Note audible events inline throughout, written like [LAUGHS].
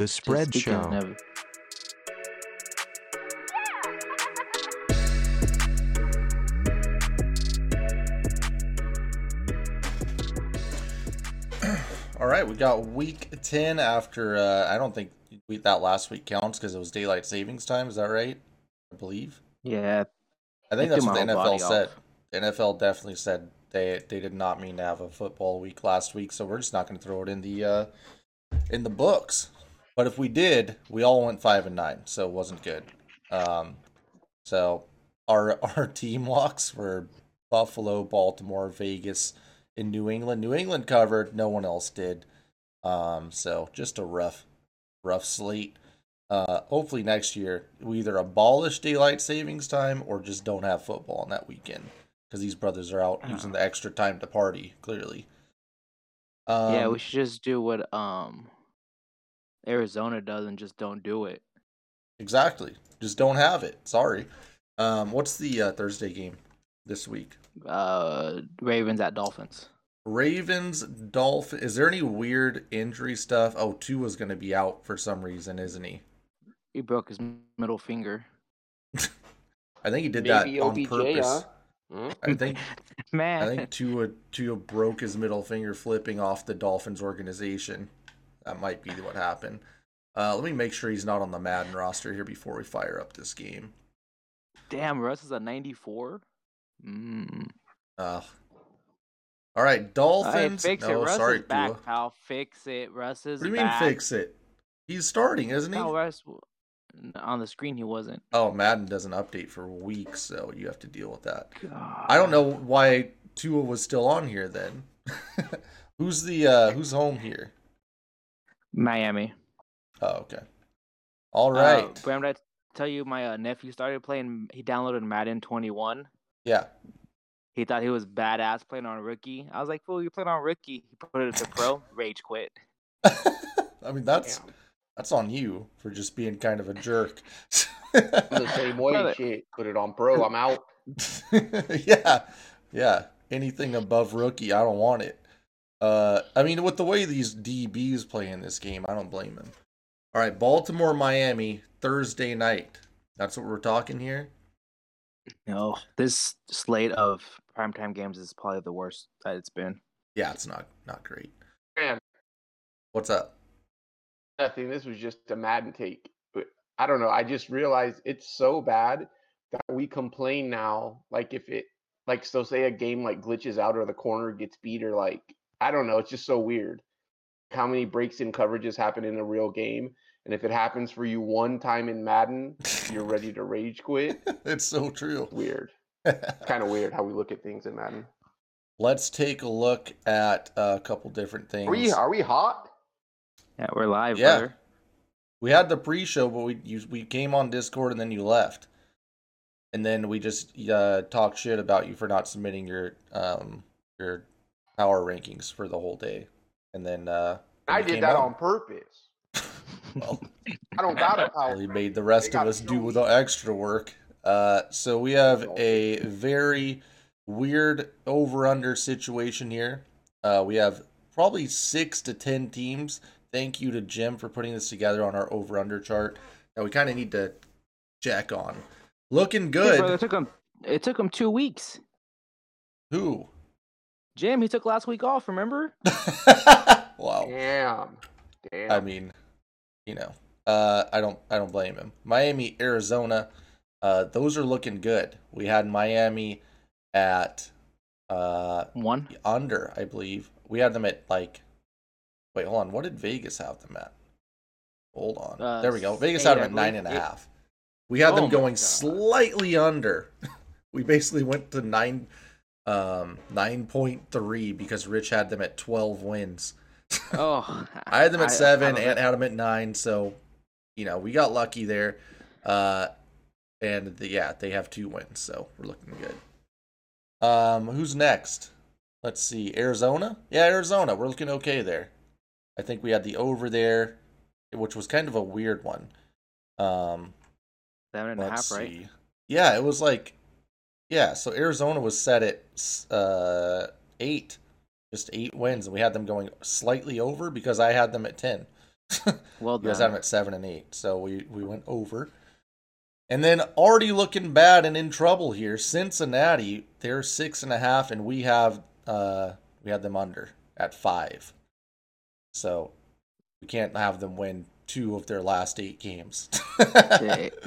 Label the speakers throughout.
Speaker 1: The Spread
Speaker 2: speaking
Speaker 1: Show.
Speaker 2: of-
Speaker 3: All right, we got week 10 after, uh, I don't think we, that last week counts because it was daylight savings time. Is that right? I believe.
Speaker 2: Yeah,
Speaker 3: I think
Speaker 2: I
Speaker 3: that's what the NFL said.
Speaker 2: off.
Speaker 3: The NFL definitely said they they did not mean to have a football week last week, so we're just not going to throw it in the uh, in the books. But if we did, we all went five and nine, so it wasn't good. Um, so our [LAUGHS] our team locks were Buffalo, Baltimore, Vegas, and New England. New England covered, no one else did. Um, so just a rough rough slate. Uh, hopefully next year we either abolish daylight savings time or just don't have football on that weekend because these brothers are out using the extra time to party. Clearly. Um,
Speaker 2: yeah, we should just do what um Arizona does and just don't do it.
Speaker 3: exactly. Just don't have it. Sorry. Um, what's the uh, Thursday game this week?
Speaker 2: Uh, Ravens at Dolphins.
Speaker 3: Ravens, Dolphin. Is there any weird injury stuff? Oh, Tua's going to be out for some reason, isn't he?
Speaker 2: He broke his middle finger. [LAUGHS]
Speaker 3: I think he did
Speaker 4: Maybe
Speaker 3: that on
Speaker 4: OBJ,
Speaker 3: purpose.
Speaker 4: huh?
Speaker 3: I think [LAUGHS]
Speaker 2: Man,
Speaker 3: I think Tua Tua broke his middle finger flipping off the Dolphins organization. That might be what happened. Uh, let me make sure he's not on the Madden roster here before we fire up this game.
Speaker 2: damn, Russ is a 94. Mm.
Speaker 3: Uh, all right, Dolphins.
Speaker 2: fix it.
Speaker 3: no,
Speaker 2: Russ
Speaker 3: sorry,
Speaker 2: is back,
Speaker 3: Tua.
Speaker 2: pal. Fix it. Russ is
Speaker 3: What do you mean fix it? He's starting, isn't he?
Speaker 2: No, Russ, on the screen he wasn't.
Speaker 3: Oh, Madden doesn't update for weeks, so you have to deal with that.
Speaker 2: God.
Speaker 3: I don't know why Tua was still on here then. [LAUGHS] who's the uh who's home here?
Speaker 2: Miami.
Speaker 3: Oh, okay. All right.
Speaker 2: Uh, Bram, did I tell you my uh, nephew started playing? He downloaded Madden 21.
Speaker 3: yeah.
Speaker 2: He thought he was badass playing on rookie. I was like, "Fool, you playing on rookie?" He put it to pro. [LAUGHS] Rage quit.
Speaker 3: I mean that's
Speaker 4: Damn.
Speaker 3: that's on you for just being kind of a jerk. [LAUGHS]
Speaker 4: The same way. Shit, put it on pro. I'm out. [LAUGHS]
Speaker 3: yeah. Yeah. Anything above rookie, I don't want it. Uh I mean with the way these DBs play in this game, I don't blame them. All right, Baltimore Miami Thursday night. That's what we're talking here.
Speaker 2: No, this slate of primetime games is probably the worst that it's been.
Speaker 3: Yeah, it's not not great.
Speaker 4: Man,
Speaker 3: What's up?
Speaker 4: nothing. This was just a Madden take. But I don't know. I just realized it's so bad that we complain now. Like if it, like so, say a game like glitches out or the corner gets beat or like I don't know. It's just so weird. How many breaks in coverages happen in a real game? And if it happens for you one time in Madden, you're [LAUGHS] ready to rage quit.
Speaker 3: it's so true.
Speaker 4: Weird. [LAUGHS] It's kind of weird how we look at things in Madden.
Speaker 3: Let's take a look at a couple different things.
Speaker 4: Are we are we hot?
Speaker 2: Yeah, we're live,
Speaker 3: Yeah.
Speaker 2: brother.
Speaker 3: We had the pre-show, but we you, we came on Discord and then you left, and then we just uh, talked shit about you for not submitting your um your power rankings for the whole day, and then uh,
Speaker 4: I did
Speaker 3: came
Speaker 4: that on purpose. [LAUGHS]
Speaker 3: Well, [LAUGHS]
Speaker 4: I don't got a power.
Speaker 3: well, you made the rest
Speaker 4: They
Speaker 3: of us do
Speaker 4: show
Speaker 3: the extra work. Uh, so we have a very weird over/under situation here. Uh, we have probably six to ten teams. Thank you to Jim for putting this together on our over/under chart that we kind of need to check on. Looking
Speaker 2: Hey,
Speaker 3: good.
Speaker 2: brother, it took him. It took him two weeks.
Speaker 3: Who?
Speaker 2: Jim, he took last week off. Remember? [LAUGHS]
Speaker 3: wow.
Speaker 4: Damn. Damn.
Speaker 3: I mean, you know, uh, I don't, I don't blame him. Miami, Arizona, uh, those are looking good. We had Miami at uh
Speaker 2: One.
Speaker 3: under, I believe. We had them at like, wait, hold on. What did Vegas have them at? Hold on.
Speaker 2: Uh,
Speaker 3: there we go. Vegas
Speaker 2: eight,
Speaker 3: had them
Speaker 2: I
Speaker 3: at nine and a
Speaker 2: Eight.
Speaker 3: half. We had
Speaker 2: Oh
Speaker 3: them going slightly under. [LAUGHS] we basically went to nine, um, nine point three because Rich had them at twelve wins.
Speaker 2: Oh, [LAUGHS]
Speaker 3: I had them at seven.
Speaker 2: don't
Speaker 3: Ant had them at nine. So, you know, we got lucky there. Uh, and the, yeah, they have two wins, so we're looking good. Um, who's next? Let's see, Arizona. Yeah, Arizona. We're looking okay there. I think we had the over there, which was kind of a weird one. Um,
Speaker 2: Seven and a half,
Speaker 3: let's
Speaker 2: right?
Speaker 3: Yeah, it was like, yeah. So Arizona was set at uh eight, just eight wins, and we had them going slightly over because I had them at ten. [LAUGHS]
Speaker 2: Well
Speaker 3: You guys had
Speaker 2: done.
Speaker 3: them at seven and eight, so we we went over. And then already looking bad and in trouble here. Cincinnati, they're six and a half, and we have uh we had them under at five. So we can't have them win two of their last eight games. [LAUGHS]
Speaker 2: It,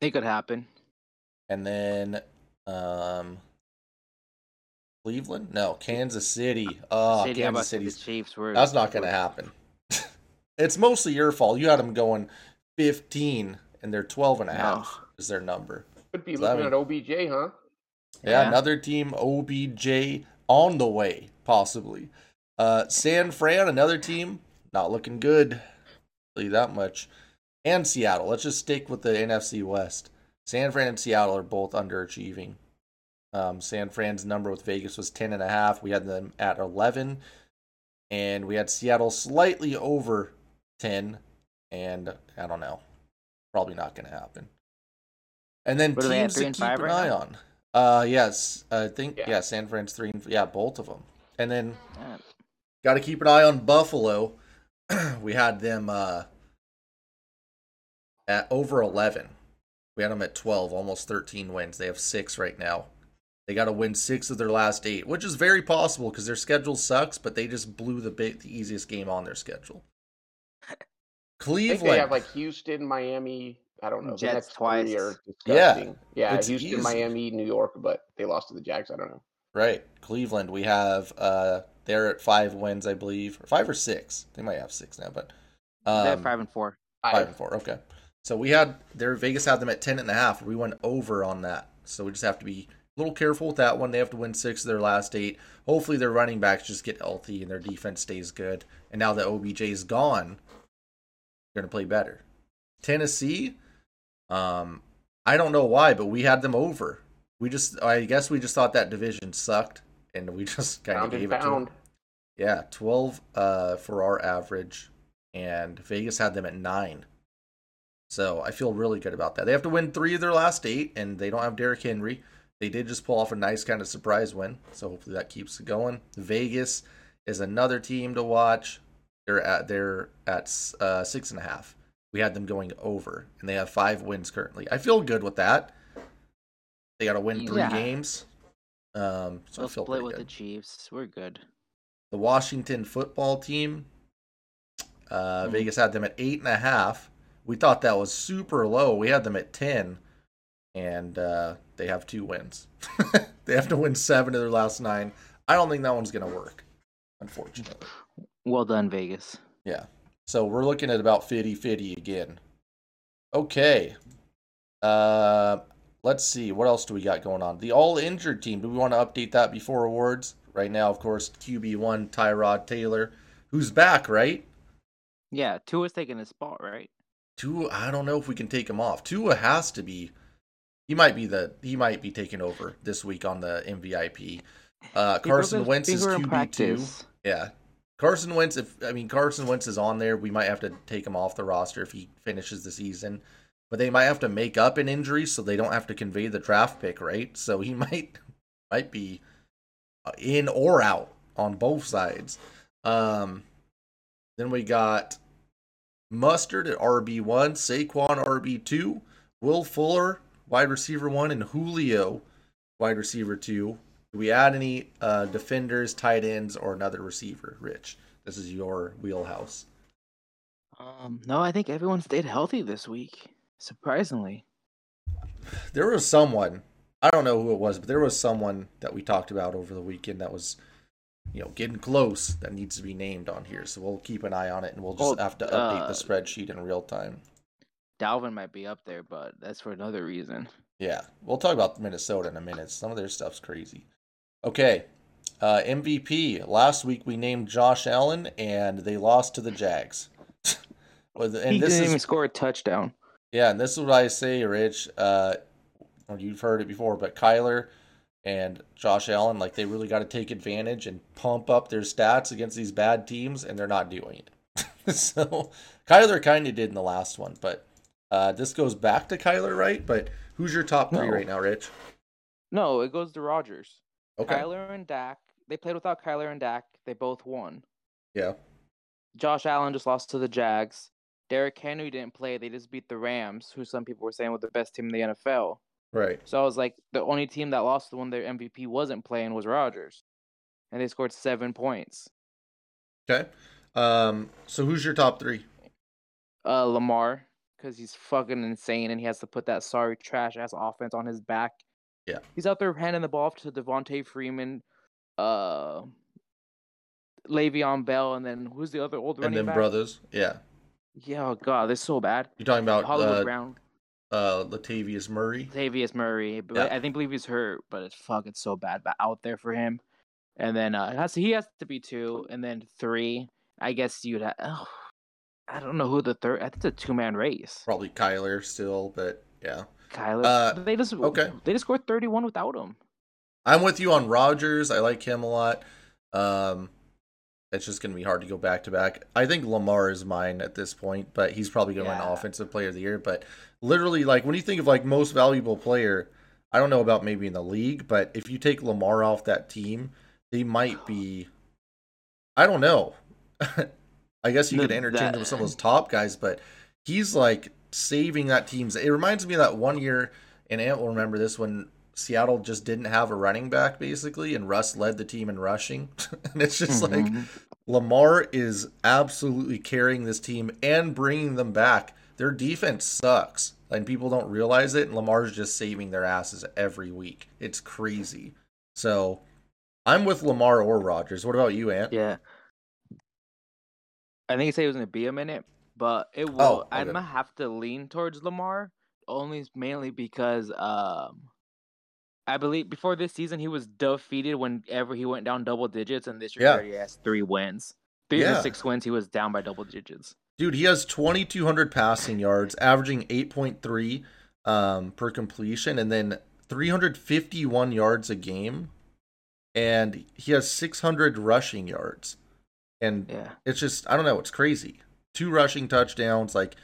Speaker 2: it could happen.
Speaker 3: and then um Cleveland? No, Kansas City. Oh,
Speaker 2: City,
Speaker 3: Kansas
Speaker 2: the
Speaker 3: City's
Speaker 2: Chiefs? Were,
Speaker 3: That's not going to happen. [LAUGHS] it's mostly your fault. You had them going 15 and they're 12 and a half is their number.
Speaker 4: Could be
Speaker 3: So that
Speaker 4: looking at OBJ, huh?
Speaker 3: Yeah,
Speaker 2: Yeah.
Speaker 3: another team OBJ on the way possibly. Uh San Fran another team not looking good. Tell you that much. And Seattle. Let's just stick with the NFC West. San Fran and Seattle are both underachieving. Um, San Fran's number with Vegas was 10 and a half. We had them at 11 and we had Seattle slightly over 10 and I don't know. Probably not going to happen. And then
Speaker 2: What are they at,
Speaker 3: teams to keep an
Speaker 2: right
Speaker 3: eye
Speaker 2: now?
Speaker 3: on. Uh yes, I think
Speaker 4: Yeah.
Speaker 3: yeah, San Fran's 3 and yeah, both of them. And then
Speaker 2: Yeah.
Speaker 3: got to keep an eye on Buffalo. [CLEARS THROAT] we had them uh at over 11. We had them at 12, almost 13 wins. They have 6 right now. They got to win 6 of their last 8, which is very possible cuz their schedule sucks, but they just blew the big, the easiest game on their schedule.
Speaker 4: I [LAUGHS] think
Speaker 3: Cleveland.
Speaker 4: they have like Houston, Miami. I don't know. the
Speaker 2: Jets
Speaker 4: next
Speaker 2: twice.
Speaker 4: three are
Speaker 3: Yeah,
Speaker 4: disgusting. Yeah,
Speaker 3: it's
Speaker 4: Houston,
Speaker 3: easy.
Speaker 4: Miami, New York, but they lost to the Jags. I don't know.
Speaker 3: Right. Cleveland, we have uh they're at 5 wins, I believe, or 5 or 6. They might have 6 now, but um,
Speaker 2: they have five and four.
Speaker 3: Five and four. Okay. So we had their Vegas had them at ten and a half. We went over on that. So we just have to be a little careful with that one. They have to win six of their last eight. Hopefully their running backs just get healthy and their defense stays good. And now that OBJ is gone, they're gonna play better. Tennessee, um, I don't know why, but we had them over. We just I guess we just thought that division sucked and we [LAUGHS] just kind of gave it to them. Yeah, 12 uh, for our average, and Vegas had them at 9. So I feel really good about that. They have to win three of their last eight, and they don't have Derrick Henry. They did just pull off a nice kind of surprise win, so hopefully that keeps it going. Vegas is another team to watch. They're at they're at uh, six and a half. We had them going over, and they have five wins currently. I feel good with that. They got to win three
Speaker 2: Yeah.
Speaker 3: games, um, so
Speaker 2: They'll
Speaker 3: I feel
Speaker 2: split with
Speaker 3: good
Speaker 2: the Chiefs. We're good.
Speaker 3: the Washington football team. Uh,
Speaker 2: Hmm.
Speaker 3: Vegas had them at eight and a half. We thought that was super low. We had them at ten, and uh, they have two wins. [LAUGHS] they have to win seven of their last nine. I don't think that one's gonna work, unfortunately.
Speaker 2: Well done, Vegas.
Speaker 3: Yeah. So we're looking at about 50-50 again. Okay. Uh, let's see. What else do we got going on? The all injured team. Do we want to update that before awards? Right now, of course, QB1 Tyrod Taylor, who's back, right?
Speaker 2: Yeah, Tua's taking his spot, right?
Speaker 3: Tua, I don't know if we can take him off. Tua has to be. He might be the. He might be taking over this week on the MVP. Uh, Carson Wentz is QB two. Yeah, Carson Wentz. If I mean Carson Wentz is on there, we might have to take him off the roster if he finishes the season. But they might have to make up an injury so they don't have to convey the draft pick, right? So he [LAUGHS] might might be uh, in or out on both sides. Um, then we got Mustard at RB one, Saquon RB two, Will Fuller wide receiver one, and Julio wide receiver two. Do we add any uh, defenders, tight ends, or another receiver? Rich, this is your wheelhouse.
Speaker 2: Um, no, I think everyone stayed healthy this week. Surprisingly.
Speaker 3: There was someone, I don't know who it was, but there was someone that we talked about over the weekend that was, you know, getting close that needs to be named on here. So we'll keep an eye on it and we'll just
Speaker 2: Well,
Speaker 3: have to update
Speaker 2: uh,
Speaker 3: the spreadsheet in real time.
Speaker 2: Dalvin might be up there, but that's for another reason.
Speaker 3: Yeah, we'll talk about Minnesota in a minute. Some of their stuff's crazy. Okay, uh, MVP. Last week we named Josh Allen, and they lost to the Jags. [LAUGHS] And
Speaker 2: he
Speaker 3: this
Speaker 2: didn't
Speaker 3: is
Speaker 2: even score a touchdown.
Speaker 3: yeah, and this is what I say, Rich. Uh, you've heard it before, but Kyler and Josh Allen, like they really got to take advantage and pump up their stats against these bad teams, and they're not doing it. [LAUGHS] so Kyler kind of did in the last one, but uh, this goes back to Kyler, right? But who's your top three
Speaker 2: No.
Speaker 3: right now, Rich?
Speaker 2: No, it goes to Rodgers.
Speaker 3: Okay.
Speaker 2: Kyler and Dak. They played without Kyler and Dak. They both won.
Speaker 3: Yeah.
Speaker 2: Josh Allen just lost to the Jags. Derrick Henry didn't play. They just beat the Rams, who some people were saying were the best team in the NFL.
Speaker 3: Right.
Speaker 2: So I was like, the only team that lost the one their MVP wasn't playing was Rodgers, and they scored seven points.
Speaker 3: Okay. Um. So who's your top three?
Speaker 2: Uh, Lamar, because he's fucking insane, and he has to put that sorry trash ass offense on his back.
Speaker 3: Yeah.
Speaker 2: He's out there handing the ball off to Devonta Freeman, uh, Le'Veon Bell, and then who's the other old
Speaker 3: And
Speaker 2: running
Speaker 3: then brothers. Yeah.
Speaker 2: Yeah, oh god, they're so bad.
Speaker 3: You're talking about
Speaker 2: Hollywood
Speaker 3: uh,
Speaker 2: Brown,
Speaker 3: uh, Latavius Murray.
Speaker 2: Latavius Murray, but
Speaker 3: Yeah.
Speaker 2: I think believe he's hurt, but it's fucking so bad, but out there for him. And then uh, has to, he has to be two, and then three. I guess you'd. Have, oh, I don't know who the third. I think it's a two man race.
Speaker 3: Probably Kyler still, but yeah.
Speaker 2: Kyler.
Speaker 3: Uh,
Speaker 2: they just
Speaker 3: okay.
Speaker 2: They just scored thirty one without him.
Speaker 3: I'm with you on Rodgers. I like him a lot. Um, it's just going to be hard to go back to back. I think Lamar is mine at this point, but he's probably going to
Speaker 2: Yeah.
Speaker 3: win Offensive Player of the Year. But literally, like when you think of like most valuable player, I don't know about maybe in the league, but if you take Lamar off that team, they might be. I don't know. [LAUGHS] I guess you could interchange
Speaker 2: that-
Speaker 3: him with some of those top guys, but he's like saving that team's. It reminds me of that one year, and Ant will remember this when Seattle just didn't have a running back basically, and Russ led the team in rushing, [LAUGHS] and it's just like
Speaker 2: Mhm.
Speaker 3: Lamar is absolutely carrying this team and bringing them back. Their defense sucks, and people don't realize it. And Lamar's just saving their asses every week. It's crazy. So, I'm with Lamar or Rodgers. What about you, Ant?
Speaker 2: Yeah. I think he said it was gonna be a minute, but it will.
Speaker 3: Oh,
Speaker 2: I'm gonna have to lean towards Lamar, only mainly because um, I believe before this season he was defeated whenever he went down double digits, and this year
Speaker 3: Yeah.
Speaker 2: he already has three wins. Three of
Speaker 3: Yeah.
Speaker 2: six wins he was down by double digits.
Speaker 3: Dude, he has 2,200 passing yards, averaging 8.3 um, per completion, and then 351 yards a game. And he has 600 rushing yards. And
Speaker 2: Yeah.
Speaker 3: it's just, I don't know, it's crazy. Two rushing touchdowns. Like,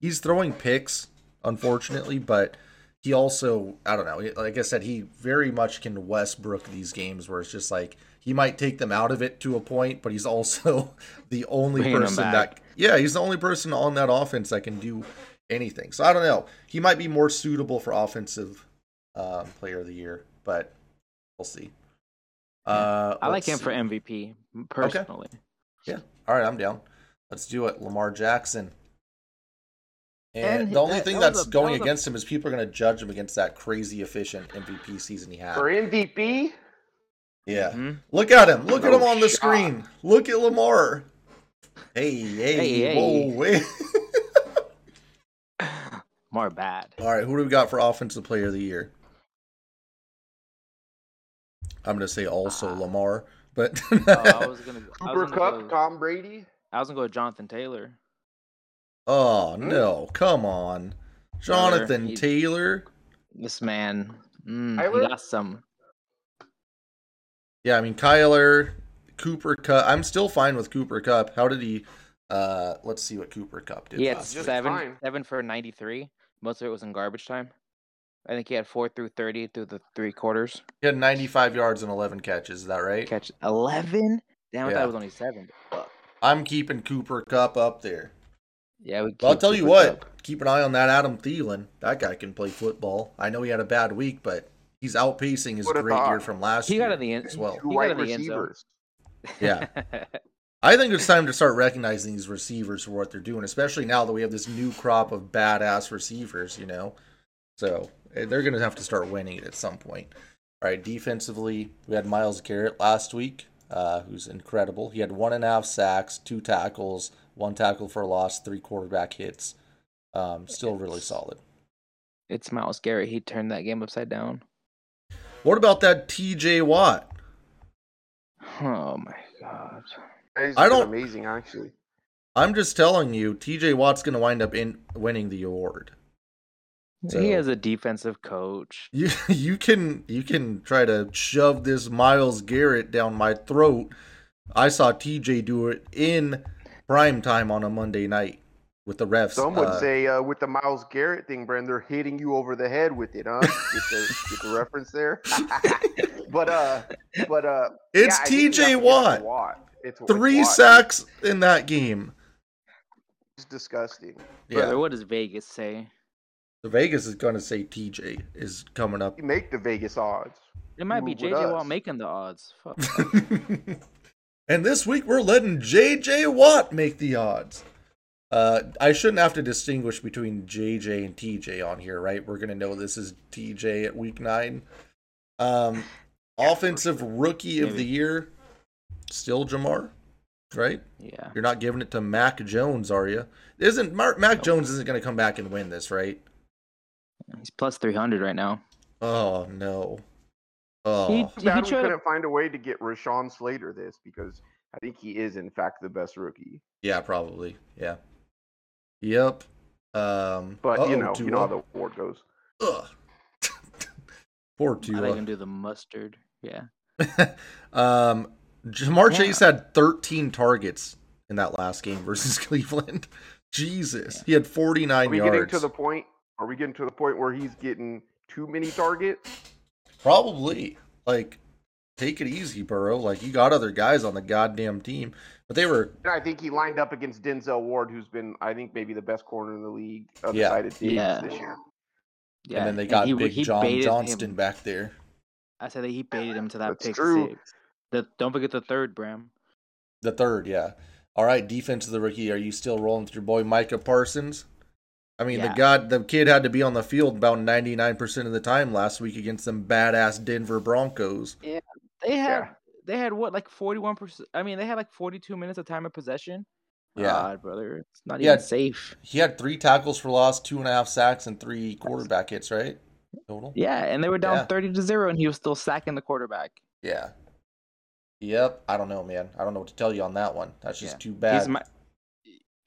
Speaker 3: he's throwing picks, unfortunately, but he also, I don't know, like I said, he very much can Westbrook these games where it's just like, he might take them out of it to a point, but he's also [LAUGHS] the only
Speaker 2: them
Speaker 3: person that yeah, he's the only person on that offense that can do anything. So I don't know. He might be more suitable for offensive um, player of the year, but we'll see. Uh,
Speaker 2: I like him for. MVP personally. Yeah.
Speaker 3: All right, I'm down. Let's do it. Lamar Jackson. And,
Speaker 2: And
Speaker 3: the only
Speaker 2: that-
Speaker 3: thing
Speaker 2: that was
Speaker 3: that's
Speaker 2: that
Speaker 3: going
Speaker 2: a-
Speaker 3: against him is people are going to judge him against that crazy efficient MVP season he had.
Speaker 4: For MVP,
Speaker 3: Yeah.
Speaker 2: Mhm.
Speaker 3: Look at him. Look at him on the
Speaker 4: shot.
Speaker 3: screen. Look at Lamar. Hey, hey,
Speaker 2: Hey,
Speaker 3: whoa,
Speaker 2: hey.
Speaker 3: wait. [LAUGHS]
Speaker 2: More bad.
Speaker 3: All right, who do we got for offensive player of the year? I'm going to say also
Speaker 2: Ah.
Speaker 3: Lamar, but
Speaker 2: Oh, I was gonna. I
Speaker 4: Cooper
Speaker 2: was gonna
Speaker 4: Cup,
Speaker 2: Go, [LAUGHS]
Speaker 4: Tom Brady.
Speaker 2: I was gonna go with Jonathan Taylor.
Speaker 3: Oh
Speaker 4: Hmm?
Speaker 3: no, come on, Jonathan
Speaker 2: He-
Speaker 3: Taylor.
Speaker 2: This man, mm,
Speaker 4: Tyler?
Speaker 2: he got some.
Speaker 3: Yeah, I mean Kyler, Cooper Kupp. I'm still fine with Cooper Kupp. How did he? Uh, let's see what Cooper Kupp did.
Speaker 2: He had
Speaker 3: last
Speaker 4: Just
Speaker 3: week.
Speaker 2: seven,
Speaker 4: fine.
Speaker 2: seven for ninety three. Most of it was in garbage time. I think he had four through thirty through the three quarters.
Speaker 3: He had 95 yards and 11 catches. Is that right?
Speaker 2: Catch eleven. Damn, I
Speaker 3: Yeah.
Speaker 2: thought it was only seven. Fuck.
Speaker 3: I'm keeping Cooper Kupp up there.
Speaker 2: Yeah, we.
Speaker 3: But I'll tell you what,
Speaker 2: Kupp.
Speaker 3: keep an eye on that Adam Thielen. That guy can play football. I know he had a bad week, but he's outpacing his
Speaker 4: Would've
Speaker 3: great year from last
Speaker 2: He
Speaker 3: year
Speaker 2: got in the end-
Speaker 3: as well.
Speaker 2: He got in the end zone. [LAUGHS]
Speaker 3: Yeah. I think it's time to start recognizing these receivers for what they're doing, especially now that we have this new crop of badass receivers, you know? So eh, they're going to have to start winning it at some point. All right, defensively, we had Myles Garrett last week, uh, who's incredible. He had one and a half sacks, two tackles, one tackle for a loss, three quarterback hits. Um, still really solid.
Speaker 2: it's Myles Garrett. He turned that game upside down.
Speaker 3: What about that TJ Watt?
Speaker 2: Oh my god.
Speaker 4: He's
Speaker 3: I don't-
Speaker 4: amazing actually.
Speaker 3: I'm just telling you, TJ Watt's going to wind up in winning the award. So-
Speaker 2: He has a defensive coach. [LAUGHS]
Speaker 3: You you can you can try to shove this Myles Garrett down my throat. I saw TJ do it in prime time on a Monday night with the refs.
Speaker 4: Some would
Speaker 3: uh,
Speaker 4: say uh, with the Myles Garrett thing, Bren, they're hitting you over the head with it, huh? get, the, get the reference there. [LAUGHS] but uh, but uh,
Speaker 3: It's
Speaker 4: yeah, I think you have
Speaker 3: TJ
Speaker 4: to
Speaker 3: Watt.
Speaker 4: Watt. It's
Speaker 3: Three
Speaker 4: it's
Speaker 3: sacks in that game.
Speaker 4: It's disgusting.
Speaker 2: Brother,
Speaker 3: Yeah.
Speaker 2: what does Vegas say?
Speaker 3: The Vegas is going to say TJ is coming up.
Speaker 4: You make the Vegas odds.
Speaker 2: It might be
Speaker 4: Move with
Speaker 2: JJ Watt making the odds. [LAUGHS]
Speaker 3: And this week we're letting JJ Watt make the odds. Uh, I shouldn't have to distinguish between JJ and TJ on here, right? We're gonna know this is TJ at week nine. Um, offensive rookie of
Speaker 2: Maybe.
Speaker 3: the year, still Ja'Marr, right?
Speaker 2: yeah.
Speaker 3: You're not giving it to Mac Jones, are you? Isn't Mark Mac Jones isn't gonna come back and win this, right?
Speaker 2: He's plus 300 right now.
Speaker 3: Oh no. Oh,
Speaker 2: He-
Speaker 4: Too bad we
Speaker 2: tried to-
Speaker 4: couldn't find a way to get Rashawn Slater this because I think he is in fact the best rookie.
Speaker 3: yeah, probably. Yeah. Yep. Um,
Speaker 4: But
Speaker 3: uh-oh,
Speaker 4: you know, you know how the award goes.
Speaker 3: Ugh. [LAUGHS] Poor
Speaker 2: I thought you
Speaker 3: Tua.
Speaker 2: can do the mustard. Yeah. [LAUGHS]
Speaker 3: um, Ja'Marr
Speaker 2: Yeah.
Speaker 3: Chase had 13 targets in that last game versus [LAUGHS] Cleveland. Jesus,
Speaker 2: Yeah.
Speaker 3: he had 49
Speaker 4: Are we
Speaker 3: yards.
Speaker 4: getting to the point? Are we getting to the point where he's getting too many targets?
Speaker 3: Probably. Like, take it easy, Burrow. Like, you got other guys on the goddamn team, but they were.
Speaker 4: And I think he lined up against Denzel Ward, who's been, I think, maybe the best corner in the league other
Speaker 3: Yeah.
Speaker 4: side of Diggs
Speaker 2: Yeah.
Speaker 4: this year.
Speaker 2: Yeah.
Speaker 3: and then they got
Speaker 2: he-
Speaker 3: Big
Speaker 2: he
Speaker 3: John Johnson
Speaker 2: him.
Speaker 3: back there.
Speaker 2: I said that he baited him to that
Speaker 4: That's
Speaker 2: pick
Speaker 4: true.
Speaker 2: six. The, don't forget the third, Bram.
Speaker 3: The third, yeah. All right, defense of the rookie. Are you still rolling with your boy Micah Parsons? I mean, the god, the kid had to be on the field about ninety nine percent of the time last week against them badass Denver Broncos.
Speaker 2: Yeah, They had
Speaker 4: Yeah.
Speaker 2: they had what like 41 percent. I mean, they had like 42 minutes of time of possession.
Speaker 3: Yeah.
Speaker 2: God, brother, it's not
Speaker 3: Yeah.
Speaker 2: even safe.
Speaker 3: He had three tackles for loss, two and a half sacks, and three quarterback hits. Right, total.
Speaker 2: Yeah, and they were down
Speaker 3: Yeah.
Speaker 2: 30 to zero, and he was still sacking the quarterback.
Speaker 3: Yeah. Yep. I don't know, man. I don't know what to tell you on that one. That's just
Speaker 2: Yeah.
Speaker 3: too
Speaker 2: He's
Speaker 3: bad.
Speaker 2: my,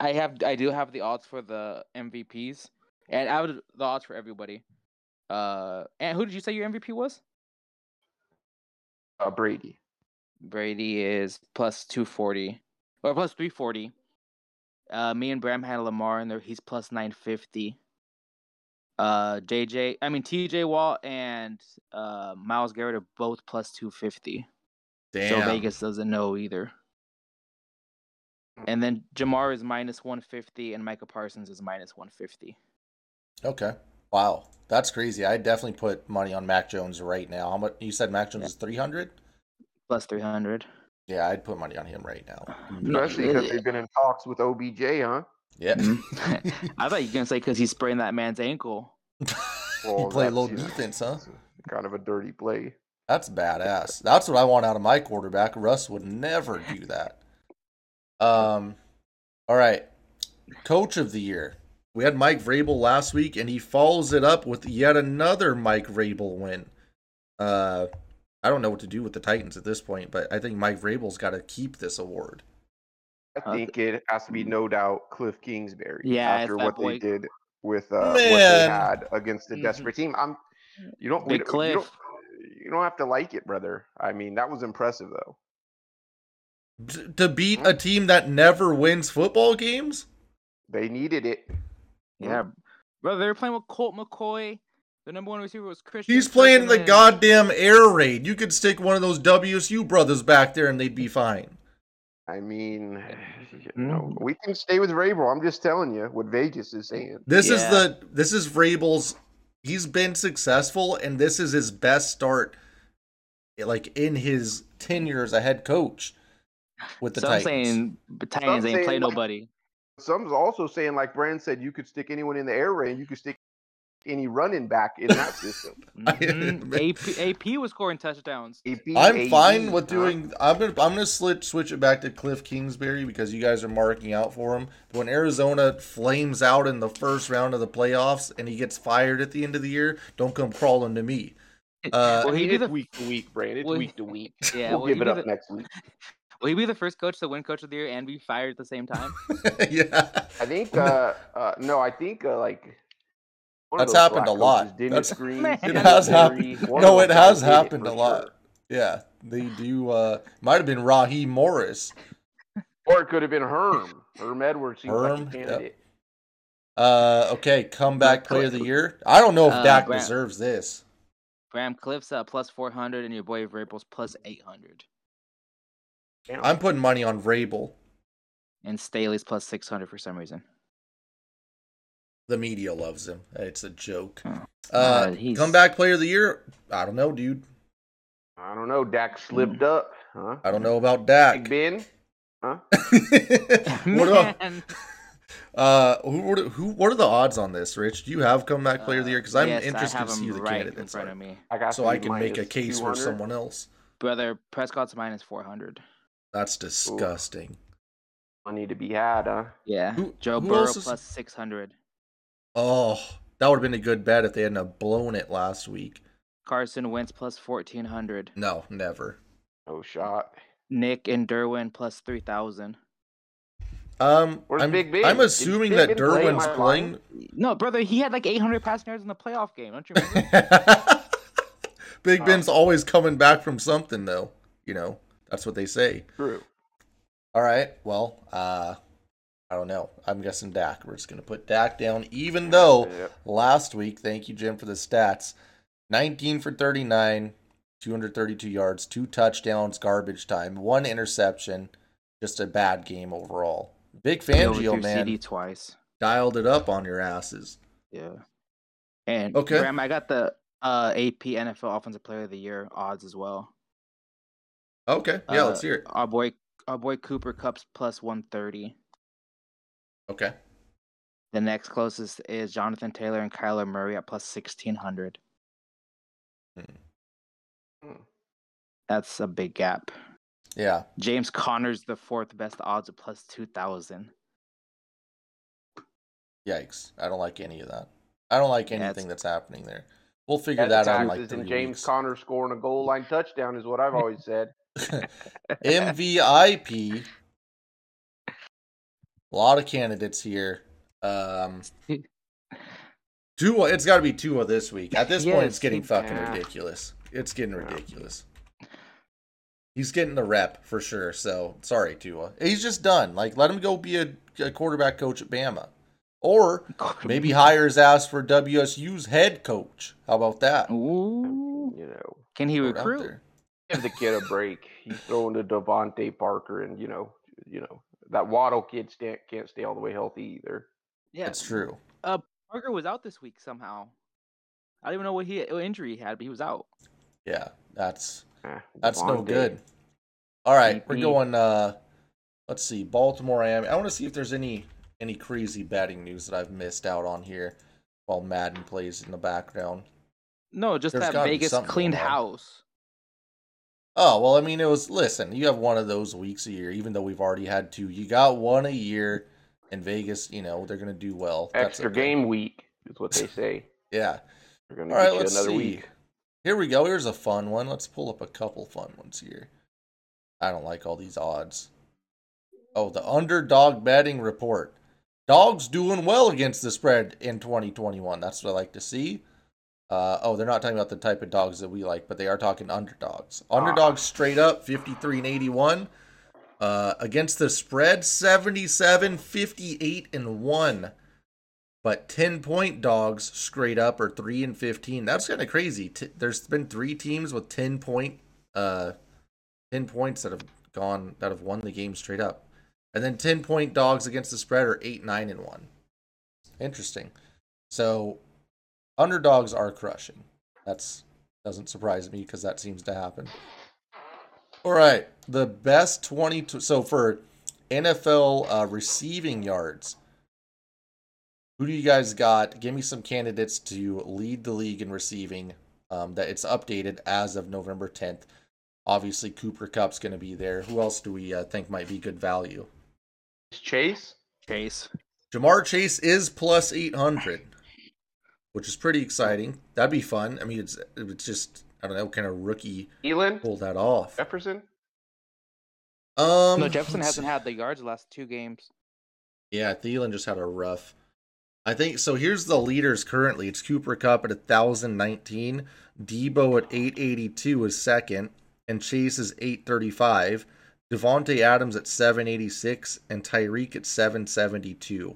Speaker 2: I have I do have the odds for the MVPs, and I would the odds for everybody. Uh, and who did you say your MVP was?
Speaker 4: Uh, Brady.
Speaker 2: Brady is plus 240 or plus 340. Uh, me and Bram had Lamar in there. He's plus 950. Uh, JJ, I mean TJ Watt and uh Myles Garrett are both plus 250.
Speaker 3: Damn.
Speaker 2: So Vegas doesn't know either. And then Ja'Marr is minus 150 and Micah Parsons is minus 150.
Speaker 3: Okay. Wow. That's crazy. I definitely put money on Mac Jones right now. How much? You said Mac Jones
Speaker 2: Yeah.
Speaker 3: is three hundred.
Speaker 2: Plus 300.
Speaker 3: Yeah, I'd put money on him right now. [SIGHS]
Speaker 4: Especially because they've been in talks with OBJ, huh?
Speaker 3: Yeah. Mm-hmm. [LAUGHS] [LAUGHS]
Speaker 2: I thought you were going to say because he sprained that man's ankle. [LAUGHS]
Speaker 3: you
Speaker 4: Well,
Speaker 3: play
Speaker 4: that's,
Speaker 3: low
Speaker 4: you know,
Speaker 3: defense, huh?
Speaker 4: Kind of a dirty play.
Speaker 3: That's badass. That's what I want out of my quarterback. Russ would never do that. Um, all right. Coach of the year. We had Mike Vrabel last week, and he follows it up with yet another Mike Vrabel win. Uh, I don't know what to do with the Titans at this point, but I think Mike Vrabel's got to keep this award.
Speaker 4: I think it has to be no doubt Cliff Kingsbury.
Speaker 2: Yeah,
Speaker 4: after what
Speaker 2: boy.
Speaker 4: they did with uh, what they had against the
Speaker 2: Mhm.
Speaker 4: desperate team. I'm you don't we
Speaker 2: Big
Speaker 4: don't- You don't,
Speaker 2: Cliff.
Speaker 4: you don't have to like it, brother. I mean, that was impressive though.
Speaker 3: D- to beat a team that never wins football games?
Speaker 4: They needed it.
Speaker 2: Yeah. Brother, they were playing with Colt McCoy. The number one receiver was Christian.
Speaker 3: He's playing in the goddamn air raid. You could stick one of those WSU brothers back there and they'd be fine.
Speaker 4: I mean, [SIGHS] you know,
Speaker 2: Mm.
Speaker 4: we can stay with Vrabel. I'm just telling you what Vegas is saying.
Speaker 3: This is the this is Vrabel's. He's been successful, and this is his best start, like in his tenure as a head coach with the
Speaker 2: Some
Speaker 3: Titans.
Speaker 2: saying the Titans ain't
Speaker 4: saying,
Speaker 2: play
Speaker 4: like-
Speaker 2: nobody.
Speaker 4: Some's also saying, like Brand said, you could stick anyone in the air raid. You could stick any running back in that system. [LAUGHS]
Speaker 2: Mhm. AP, AP was scoring touchdowns.
Speaker 4: AP,
Speaker 3: I'm
Speaker 4: AD,
Speaker 3: fine with doing. I'm gonna I'm gonna switch switch it back to Cliff Kingsbury because you guys are marking out for him. When Arizona flames out in the first round of the playoffs and he gets fired at the end of the year, don't come crawling to me. Uh,
Speaker 2: Well, he
Speaker 4: mean,
Speaker 2: be
Speaker 4: it's
Speaker 2: the-
Speaker 4: week to week, Brand. It's
Speaker 2: well,
Speaker 4: week to week.
Speaker 2: Yeah,
Speaker 4: we'll
Speaker 2: well,
Speaker 4: give it up
Speaker 2: the-
Speaker 4: next week.
Speaker 2: Will he be the first coach to win Coach of the Year and be fired at the same time? [LAUGHS]
Speaker 3: yeah,
Speaker 4: I think. uh uh No, I think uh like.
Speaker 3: That's happened a lot.
Speaker 4: coaches,
Speaker 3: That's-
Speaker 4: Green,
Speaker 2: Man. [LAUGHS]
Speaker 3: it
Speaker 2: It
Speaker 3: has happened. No, it has
Speaker 4: guys it
Speaker 3: happened a lot.
Speaker 4: sure.
Speaker 3: yeah. They do. uh Might have been Raheem Morris.
Speaker 4: Or it could have been Herm. Herm Edwards seems like
Speaker 3: Herm,
Speaker 4: a
Speaker 3: yep. Uh, okay, comeback player of the year. I don't know if
Speaker 2: Uh,
Speaker 3: Dak
Speaker 2: Grant.
Speaker 3: deserves this.
Speaker 2: Graham Cliff's at plus 400 and your boy Vrabel's plus 800.
Speaker 4: Damn.
Speaker 3: I'm putting money on Rabel.
Speaker 2: And Staley's plus 600 for some reason.
Speaker 3: The media loves him. It's a joke.
Speaker 2: Oh.
Speaker 3: Uh,
Speaker 2: Uh, he's-
Speaker 3: comeback player of the year? I don't know, dude.
Speaker 4: I don't know. Dak slipped up, huh?
Speaker 3: I don't know about Dak.
Speaker 4: Big Ben, huh? [LAUGHS]
Speaker 3: what about [LAUGHS] uh who, what, who what are the odds on this, Rich? Do you have comeback player of the year? Because I'm
Speaker 2: Yes,
Speaker 3: interested to see the
Speaker 2: right in front of me.
Speaker 4: I got
Speaker 3: so I can make a
Speaker 4: minus
Speaker 3: case for someone else.
Speaker 2: Brother, Prescott's minus 400.
Speaker 3: That's disgusting.
Speaker 4: Money to be had, huh?
Speaker 2: Yeah.
Speaker 3: Who-
Speaker 2: Joe
Speaker 3: who
Speaker 2: Burrow
Speaker 3: is-
Speaker 2: plus 600.
Speaker 3: Oh, that would have been a good bet if they hadn't have blown it last week.
Speaker 2: Carson Wentz plus 1400.
Speaker 3: No, never.
Speaker 4: No shot.
Speaker 2: Nick and Derwin plus 3000.
Speaker 3: Um,
Speaker 4: Where's
Speaker 3: I'm,
Speaker 4: Big Ben?
Speaker 3: I'm assuming
Speaker 4: Big
Speaker 3: that
Speaker 4: Ben play? Am
Speaker 3: Derwin's playing.
Speaker 2: No, brother, he had like 800 passing yards in the playoff game. Don't you remember? [LAUGHS]
Speaker 3: Big. Ben's always coming back from something, though. You know, that's what they say.
Speaker 4: True.
Speaker 3: All right. Well, uh, I don't know. I'm guessing Dak. We're just gonna put Dak down, even though
Speaker 4: Yep.
Speaker 3: last week, thank you, Jim, for the stats. 19 for 39, 232 yards, two touchdowns, garbage time, one interception. Just a bad game overall.
Speaker 2: Vic
Speaker 3: Fangio, man,
Speaker 2: CD twice.
Speaker 3: dialed it up on your asses.
Speaker 2: Yeah. And
Speaker 3: Okay.
Speaker 2: Graham, I got the uh, AP NFL Offensive Player of the Year odds as well.
Speaker 3: Okay. Yeah,
Speaker 2: Uh,
Speaker 3: let's hear it.
Speaker 2: Our boy, our boy Cooper Kupp's plus 130.
Speaker 3: Okay.
Speaker 2: The next closest is Jonathan Taylor and Kyler Murray at plus 1600.
Speaker 4: Hmm.
Speaker 2: That's a big gap.
Speaker 3: Yeah.
Speaker 2: James Conner's the fourth best odds at plus 2000.
Speaker 3: Yikes. I don't like any of that. I don't like
Speaker 2: Yeah,
Speaker 3: anything that's happening there. We'll figure that out in
Speaker 4: taxes
Speaker 3: like
Speaker 4: and James
Speaker 3: weeks.
Speaker 4: Conner scoring a goal line touchdown is what I've always said.
Speaker 3: MVIP. A lot of candidates here. Um, Tua, it's got to be Tua this week. At this point, it's getting fucking
Speaker 4: yeah.
Speaker 3: ridiculous. It's getting ridiculous. He's getting the rep for sure. So sorry, Tua. He's just done. Like, let him go be a, a quarterback coach at Bama, or [LAUGHS] maybe hire his ass for WSU's head coach. How about that?
Speaker 2: Ooh.
Speaker 4: You know,
Speaker 2: Can he
Speaker 3: Throw it out
Speaker 2: recruit?
Speaker 3: There.
Speaker 4: give the kid a break. He's throwing to DeVante Parker, and you know, you know that Waddle kid sta can't stay all the way healthy either.
Speaker 2: Yeah.
Speaker 3: That's true.
Speaker 2: Parker was out this week somehow. I don't even know what he what injury he had, but he was out.
Speaker 3: Yeah, that's
Speaker 4: Eh,
Speaker 3: That's no good. All right, we're going. uh Let's see, Baltimore. Miami. I want to see if there's any any crazy betting news that I've missed out on here while Madden plays in the background.
Speaker 2: No, just
Speaker 3: There's
Speaker 2: that Vegas cleaned house.
Speaker 3: Oh well, I mean, it was. Listen, you have one of those weeks a year, even though we've already had two. You got one a year in Vegas. You know they're gonna do well.
Speaker 4: Extra
Speaker 3: okay.
Speaker 4: game week is what they say. [LAUGHS]
Speaker 3: Yeah.
Speaker 4: They're gonna
Speaker 3: All right,
Speaker 4: get
Speaker 3: let's
Speaker 4: another
Speaker 3: see.
Speaker 4: week.
Speaker 3: Here we go. Here's a fun one. Let's pull up a couple fun ones here. I don't like all these odds. Oh, the underdog betting report. Dogs doing well against the spread in 2021. That's what I like to see. Uh, oh, they're not talking about the type of dogs that we like, but they are talking underdogs. Underdogs straight up 53 and 81. Uh, against the spread 77, 58 and 1. But 10 point dogs straight up are 3 and 15. That's kind of crazy. T- there's been three teams with 10 point uh 10 points that have gone that have won the game straight up. And then 10 point dogs against the spread are 8 9 and 1. Interesting. So underdogs are crushing. That's doesn't surprise me cuz that seems to happen. All right, the best 20 so for NFL uh, receiving yards who do you guys got? Give me some candidates to lead the league in receiving. Um, that it's updated as of November 10th. Obviously, Cooper Kupp's going to be there. Who else do we uh, think might be good value?
Speaker 4: Chase.
Speaker 2: Chase.
Speaker 3: Ja'Marr Chase is plus 800, which is pretty exciting. That'd be fun. I mean, it's it's just I don't know, kind of rookie
Speaker 4: Elon.
Speaker 3: pull that off.
Speaker 4: Jefferson.
Speaker 3: Um,
Speaker 2: no, Jefferson hasn't had the yards the last two games.
Speaker 3: Yeah, Thielen just had a rough. I think so. Here's the leaders currently. It's Cooper Kupp at 1,019, Deebo at 882 is second, and Chase is 835. Davante Adams at 786, and Tyreek at 772.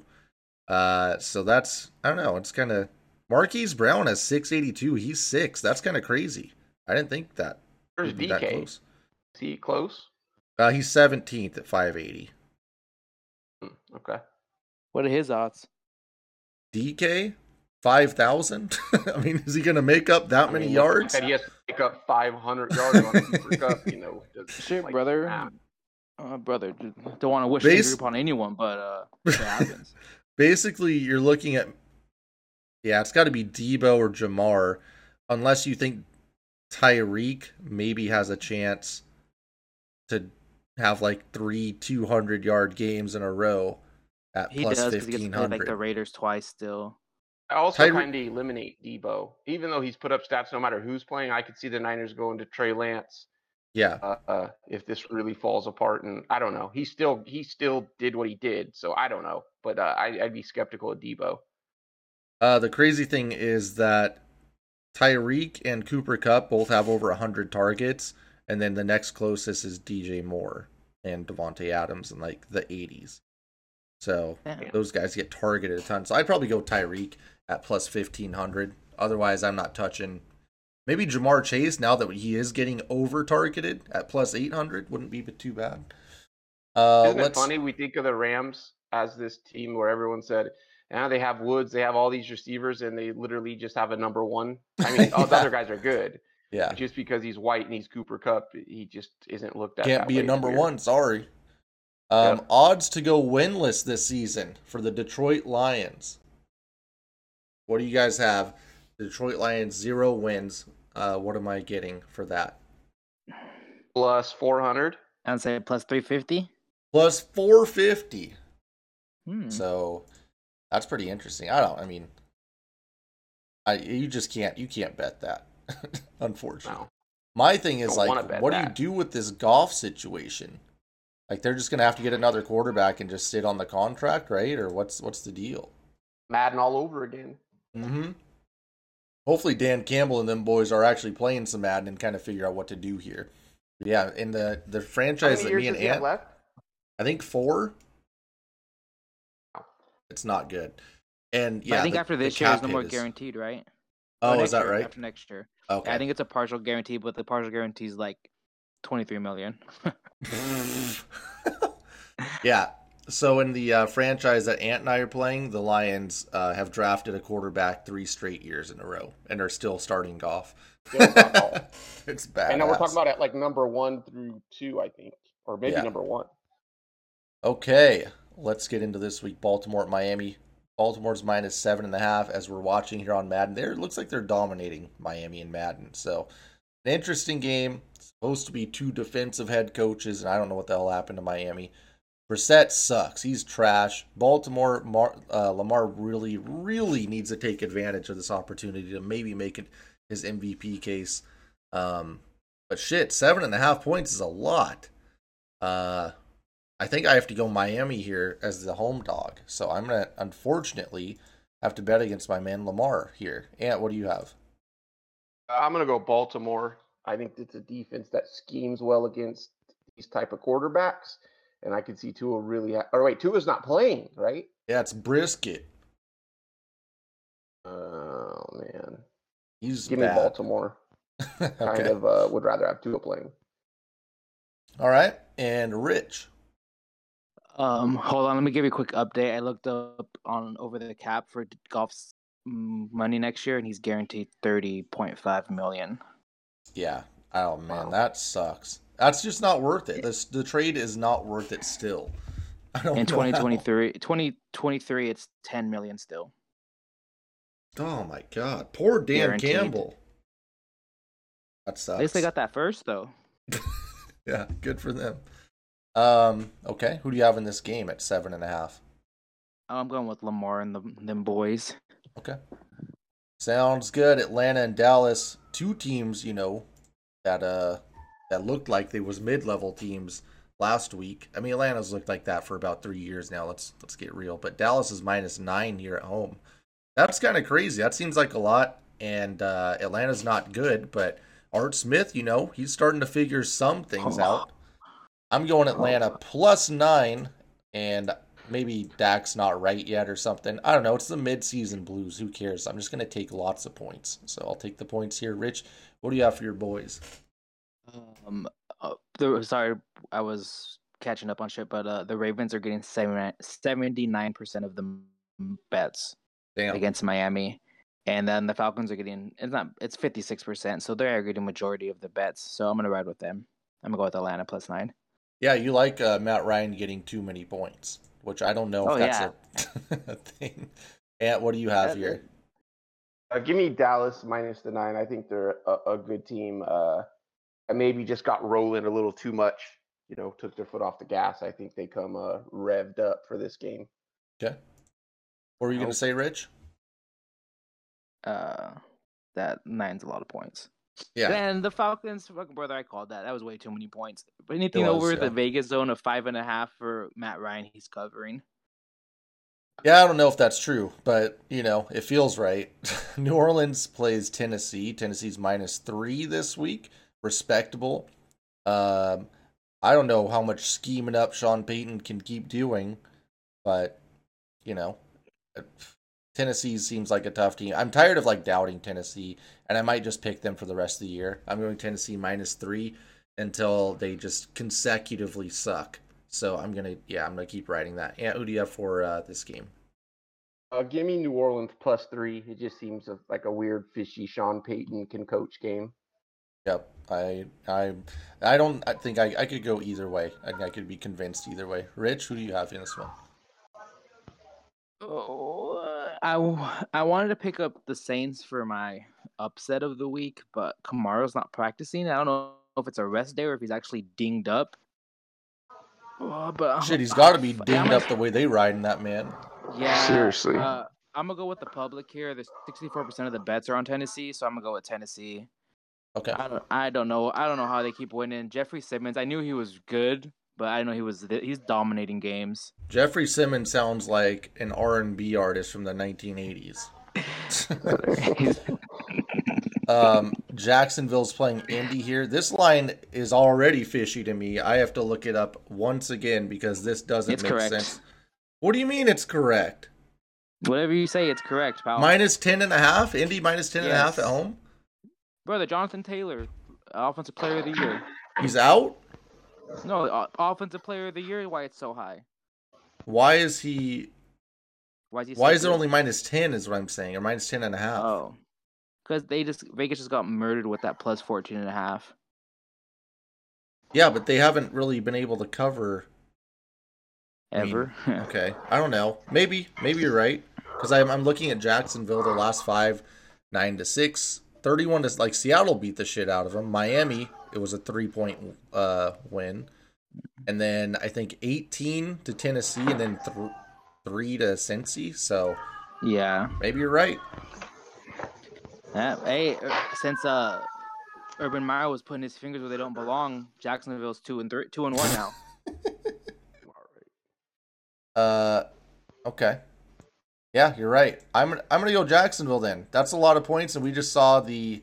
Speaker 3: Uh, so that's I don't know. It's kind of Marquise Brown has 682. He's six. That's kind of crazy. I didn't think that.
Speaker 4: Where's
Speaker 3: would be that close.
Speaker 4: Is he close?
Speaker 3: Uh, he's 17th at 580.
Speaker 4: Hmm, Okay.
Speaker 2: What are his odds?
Speaker 3: DK, 5,000? [LAUGHS] I mean, is he going to make up that
Speaker 4: I
Speaker 3: many
Speaker 4: mean, with the fact
Speaker 3: yards?
Speaker 4: That he has to make up 500 yards on a Cooper [LAUGHS] Cup, you know. doesn't
Speaker 2: Shit,
Speaker 4: like
Speaker 2: brother.
Speaker 4: snap.
Speaker 2: Uh, brother, don't want to wish
Speaker 3: Base-
Speaker 2: injury upon anyone, but uh, [LAUGHS] it happens.
Speaker 3: Basically, you're looking at. Yeah, it's got to be Deebo or Ja'Marr, unless you think Tyreek maybe has a chance to have like three 200 yard games in a row at
Speaker 2: He
Speaker 3: plus
Speaker 2: does because he gets to play like the Raiders twice still.
Speaker 4: I also
Speaker 3: Tyre-
Speaker 4: kind of eliminate Deebo. Even though he's put up stats no matter who's playing, I could see the Niners going to Trey Lance
Speaker 3: yeah,
Speaker 4: uh, uh, if this really falls apart. And I don't know. He still he still did what he did, so I don't know. But uh, I, I'd be skeptical of Deebo.
Speaker 3: Uh, the crazy thing is that Tyreek and Cooper Kupp both have over 100 targets, and then the next closest is DJ Moore and Davante Adams in like the 80s. So
Speaker 2: Damn.
Speaker 3: those guys get targeted a ton. So I'd probably go Tyreek at plus 1500. Otherwise, I'm not touching. Maybe Ja'Marr Chase now that he is getting over targeted at plus 800 wouldn't be too bad. Uh,
Speaker 4: Isn't it
Speaker 3: let's
Speaker 4: funny? We think of the Rams as this team where everyone said, "Yeah, they have Woods, they have all these receivers, and they literally just have a number one." I mean, all [LAUGHS] the other guys are good.
Speaker 3: yeah,
Speaker 4: Just because he's white and he's Cooper Kupp, he just isn't looked at.
Speaker 3: can't
Speaker 4: that
Speaker 3: be
Speaker 4: way.
Speaker 3: a number
Speaker 4: weird.
Speaker 3: one. Sorry. Um,
Speaker 4: Yep.
Speaker 3: Odds to go winless this season for the Detroit Lions. What do you guys have? The Detroit Lions zero wins. Uh, what am I getting for that?
Speaker 4: plus four hundred.
Speaker 2: I'd say plus 350.
Speaker 3: Plus four fifty.
Speaker 2: Hmm.
Speaker 3: So that's pretty interesting. I don't. I mean, I you just can't. You can't bet that. [LAUGHS] Unfortunately.
Speaker 4: No.
Speaker 3: My thing is
Speaker 4: Don't
Speaker 3: like, what do you do with this Goff situation? Like they're just gonna have to get another quarterback and just sit on the contract, right? Or what's what's the deal?
Speaker 4: Madden all over again.
Speaker 3: Mm-hmm. Hopefully Dan Campbell and them boys are actually playing some Madden and kind of figure out what to do here. But yeah, in the the franchise that me and Ant,
Speaker 4: left?
Speaker 3: I think four.
Speaker 4: Wow.
Speaker 3: It's not good. And
Speaker 2: But
Speaker 3: yeah,
Speaker 2: I think
Speaker 3: the-
Speaker 2: after
Speaker 3: the
Speaker 2: this year, it's
Speaker 3: cap
Speaker 2: no more
Speaker 3: is-
Speaker 2: guaranteed, right?
Speaker 3: Oh,
Speaker 2: Or
Speaker 3: is that
Speaker 2: year,
Speaker 3: right?
Speaker 2: After next year.
Speaker 3: Okay.
Speaker 2: I think it's a partial guarantee, but the partial guarantee is like 23 million. [LAUGHS]
Speaker 3: yeah. So in the uh, franchise that Ant and I are playing, the Lions uh, have drafted a quarterback three straight years in a row and are still starting
Speaker 4: Goff. Goff. [LAUGHS]
Speaker 3: it's bad.
Speaker 4: And now we're talking about at like number one through two, I think, or maybe
Speaker 3: Yeah.
Speaker 4: number one.
Speaker 3: Okay, let's get into this week. Baltimore at Miami. Baltimore's minus seven and a half as we're watching here on Madden. There looks like they're dominating Miami and Madden. So an interesting game. It's supposed to be two defensive head coaches, and I don't know what the hell happened to Miami. Brissett sucks. He's trash. Baltimore, Mar, uh, Lamar really, really needs to take advantage of this opportunity to maybe make it his MVP case. Um, but shit, seven and a half points is a lot. Uh, I think I have to go Miami here as the home dog. So I'm gonna unfortunately have to bet against my man Lamar here. Ant, what do you have?
Speaker 4: I'm gonna go Baltimore. I think it's a defense that schemes well against these type of quarterbacks, and I can see Tua really. Ha- or wait, Tua's not playing, right?
Speaker 3: Yeah, it's Brissett.
Speaker 4: Oh man,
Speaker 3: He's
Speaker 4: give me
Speaker 3: bad.
Speaker 4: Baltimore. [LAUGHS] Kind of uh, would rather have Tua playing.
Speaker 3: All right. And Rich.
Speaker 2: Um, hold on, let me give you a quick update. I looked up on over the cap for Goff's money next year, and he's guaranteed 30.5 million.
Speaker 3: Yeah. Oh man,
Speaker 4: Wow.
Speaker 3: that sucks. That's just not worth it. This the trade is not worth it still. I don't
Speaker 2: In
Speaker 3: know
Speaker 2: 2023, 2023, it's 10 million still.
Speaker 3: Oh my god. Poor Dan
Speaker 2: Guaranteed.
Speaker 3: Campbell. That sucks.
Speaker 2: At least they got that first, though. [LAUGHS]
Speaker 3: yeah, good for them. Um, okay. Who do you have in this game at seven and a half?
Speaker 2: I'm going with Lamar and the, them boys.
Speaker 3: Okay. Sounds good. Atlanta and Dallas, two teams, you know, that uh that looked like they was mid-level teams last week. I mean, Atlanta's looked like that for about 3 years now. Let's let's get real. But Dallas is minus 9 here at home. That's kind of crazy. That seems like a lot and uh Atlanta's not good, but Art Smith, you know, he's starting to figure some things
Speaker 2: Oh.
Speaker 3: out. I'm going Atlanta plus 9 and maybe Dak's not right yet or something. I don't know. It's the mid-season blues. Who cares? I'm just going to take lots of points. So I'll take the points here. Rich, what do you have for your boys?
Speaker 2: Um, uh, the sorry, I was catching up on shit, but uh, the Ravens are getting 79 percent of the bets
Speaker 3: Damn.
Speaker 2: against Miami, and then the Falcons are getting it's not it's fifty six percent, so they're getting majority of the bets. So I'm gonna ride with them. I'm gonna go with Atlanta plus nine.
Speaker 3: Yeah, you like uh, Matt Ryan getting too many points, which I don't know if
Speaker 2: Oh,
Speaker 3: that's
Speaker 2: yeah.
Speaker 3: a, a [LAUGHS] thing. And what do you have here?
Speaker 4: Uh, give me Dallas minus the nine. I think they're a, a good team. Uh, and maybe just got rolling a little too much. You know, took their foot off the gas. I think they come uh, revved up for this game.
Speaker 3: Okay. What were you going to say, Rich?
Speaker 2: Uh, that nine's a lot of points.
Speaker 3: Yeah.
Speaker 2: And the Falcons, fucking brother, I called that. That was way too many points. But anything
Speaker 3: was,
Speaker 2: over
Speaker 3: yeah.
Speaker 2: the Vegas zone of five and a half for Matt Ryan, he's covering.
Speaker 3: Yeah, I don't know if that's true, but you know, it feels right. [LAUGHS] New Orleans plays Tennessee. Tennessee's minus three this week. Respectable. Um, I don't know how much scheming up Sean Payton can keep doing, but you know, Tennessee seems like a tough team. I'm tired of like doubting Tennessee, and I might just pick them for the rest of the year. I'm going Tennessee minus three until they just consecutively suck. So I'm gonna, yeah, I'm gonna keep writing that. And who do you have for uh, this game?
Speaker 4: Uh, give me New Orleans plus three. It just seems of- like a weird, fishy Sean Payton can coach game.
Speaker 3: Yep, I, I, I don't. I think I, I could go either way. I, I could be convinced either way. Rich, who do you have in this one?
Speaker 2: Oh, I, w- I wanted to pick up the Saints for my upset of the week, but Kamara's not practicing. I don't know if it's a rest day or if he's actually dinged up. Oh, but
Speaker 3: Shit, he's got to be dinged up the way they ride in that man.
Speaker 2: Yeah.
Speaker 4: Seriously.
Speaker 2: Uh, I'm gonna go with the public here. There's 64% of the bets are on Tennessee, so I'm gonna go with Tennessee.
Speaker 3: Okay,
Speaker 2: I don't, I don't know. I don't know how they keep winning. Jeffrey Simmons, I knew he was good, but I know he was. th- He's dominating games.
Speaker 3: Jeffrey Simmons sounds like an R and B artist from the 1980s. [LAUGHS] Um, Jacksonville's playing Indy here. This line is already fishy to me. I have to look it up once again because this doesn't
Speaker 2: It's
Speaker 3: make
Speaker 2: correct.
Speaker 3: sense. What do you mean it's correct?
Speaker 2: Whatever you say, it's correct, pal.
Speaker 3: Minus 10 and a half? Indy minus 10 and a half at home?
Speaker 2: Brother, Jonathan Taylor, offensive player of the year.
Speaker 3: He's out?
Speaker 2: No, uh, offensive player of the year. Why it's so high?
Speaker 3: Why is he
Speaker 2: Why is he?
Speaker 3: Why
Speaker 2: so
Speaker 3: is it only minus 10 is what I'm saying, or minus 10 and a half?
Speaker 2: Oh, because they just Vegas just got murdered with that plus 14 and a half.
Speaker 3: Yeah, but they haven't really been able to cover. I mean,
Speaker 2: Ever. [LAUGHS]
Speaker 3: Okay, I don't know. Maybe, maybe you're right. Because I'm, I'm looking at Jacksonville, the last five, nine to six, 31 to like Seattle beat the shit out of them. Miami, it was a three point uh, win, and then I think 18 to Tennessee, and then th- three to Cincy. So
Speaker 2: yeah.
Speaker 3: maybe you're right.
Speaker 2: Yeah, hey, uh, since uh, Urban Meyer was putting his fingers where they don't belong, Jacksonville's two and three, two and one now. [LAUGHS]
Speaker 3: Uh, okay. Yeah, you're right. I'm I'm gonna go Jacksonville then. That's a lot of points, and we just saw the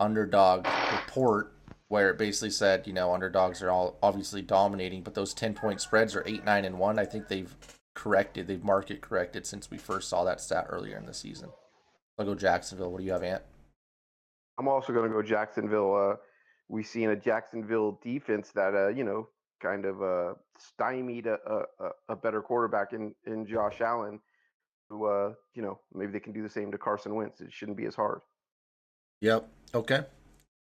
Speaker 3: underdog report where it basically said, you know, underdogs are all obviously dominating, but those ten point spreads are eight, nine, and one. I think they've corrected, they've market corrected since we first saw that stat earlier in the season. I'll go Jacksonville. What do you have, Ant?
Speaker 4: I'm also going to go Jacksonville. Uh, we seen a Jacksonville defense that, uh, you know, kind of uh, stymied a, a, a- a better quarterback in, in Josh Allen. Who, uh, you know, maybe they can do the same to Carson Wentz. It shouldn't be as hard.
Speaker 3: Yep. Okay.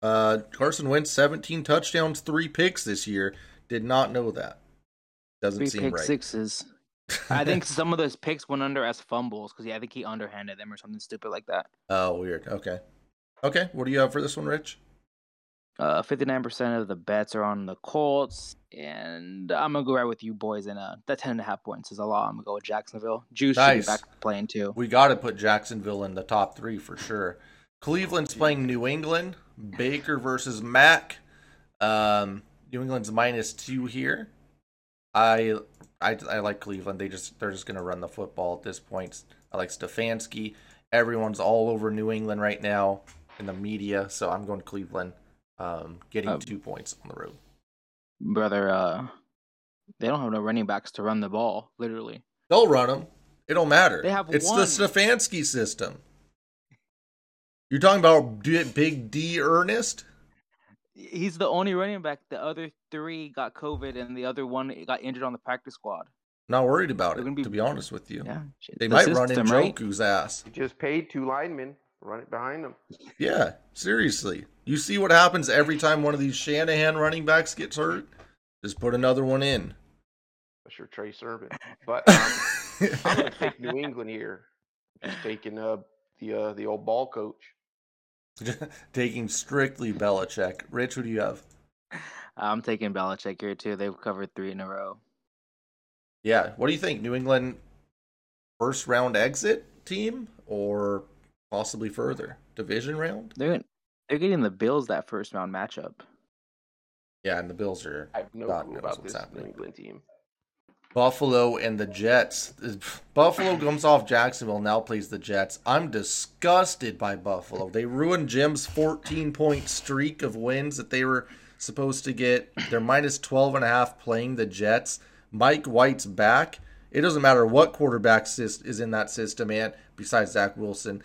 Speaker 3: Uh, Carson Wentz, 17 touchdowns, three picks this year. Did not know that. Doesn't
Speaker 2: Three
Speaker 3: seem
Speaker 2: pick
Speaker 3: right.
Speaker 2: sixes. [LAUGHS] I think some of those picks went under as fumbles because yeah, I think he underhanded them or something stupid like that.
Speaker 3: Oh, weird. Okay. Okay. What do you have for this one, Rich?
Speaker 2: Uh, fifty nine percent of the bets are on the Colts, and I'm gonna go right with you boys. And uh, that ten and a half points is a lot. I'm gonna go with Jacksonville. Juice
Speaker 3: Nice.
Speaker 2: back playing too.
Speaker 3: We got to put Jacksonville in the top three for sure. Cleveland's playing New England. Baker versus Mac. Um, New England's minus two here. I, I I like Cleveland. They just they're just gonna run the football at this point. I like Stefanski. Everyone's all over New England right now in the media, so I'm going to Cleveland. Um, getting
Speaker 2: Um,
Speaker 3: two points on the road.
Speaker 2: Brother, uh, they don't have no running backs to run the ball. Literally,
Speaker 3: They'll run them. It don't matter.
Speaker 2: They have
Speaker 3: it's
Speaker 2: one.
Speaker 3: the Stefanski system. You're talking about Big D'Ernest?
Speaker 2: he's the only running back. The other three got COVID and the other one got injured on the practice squad.
Speaker 3: Not worried about
Speaker 2: They're
Speaker 3: it,
Speaker 2: gonna be-
Speaker 3: to be honest with you.
Speaker 2: Yeah,
Speaker 3: They
Speaker 2: the
Speaker 3: might run in
Speaker 2: system, right?
Speaker 3: Joku's ass.
Speaker 4: You just paid two linemen, run it behind them.
Speaker 3: Yeah, seriously. You see what happens every time one of these Shanahan running backs gets hurt? Just put another one in.
Speaker 4: That's your Trey Sermon. But um, I'm gonna [LAUGHS] take New England here. Just taking uh, the uh, the old ball coach. [LAUGHS]
Speaker 3: Taking strictly Belichick. Rich, who do you have?
Speaker 2: I'm taking Belichick here too. They've covered three in a row.
Speaker 3: Yeah. What do you think? New England first round exit team or possibly further? Division round?
Speaker 2: They're they're getting the Bills that first round matchup.
Speaker 3: Yeah, and the Bills are
Speaker 4: I have no
Speaker 3: God
Speaker 4: clue about
Speaker 3: what's
Speaker 4: this
Speaker 3: happening.
Speaker 4: New England team.
Speaker 3: Buffalo and the Jets. Buffalo comes off Jacksonville, now plays the Jets. I'm disgusted by Buffalo. They ruined Jim's 14 point streak of wins that they were supposed to get. They're minus 12 and a half playing the Jets. Mike White's back. It doesn't matter what quarterback is in that system, and besides Zach Wilson,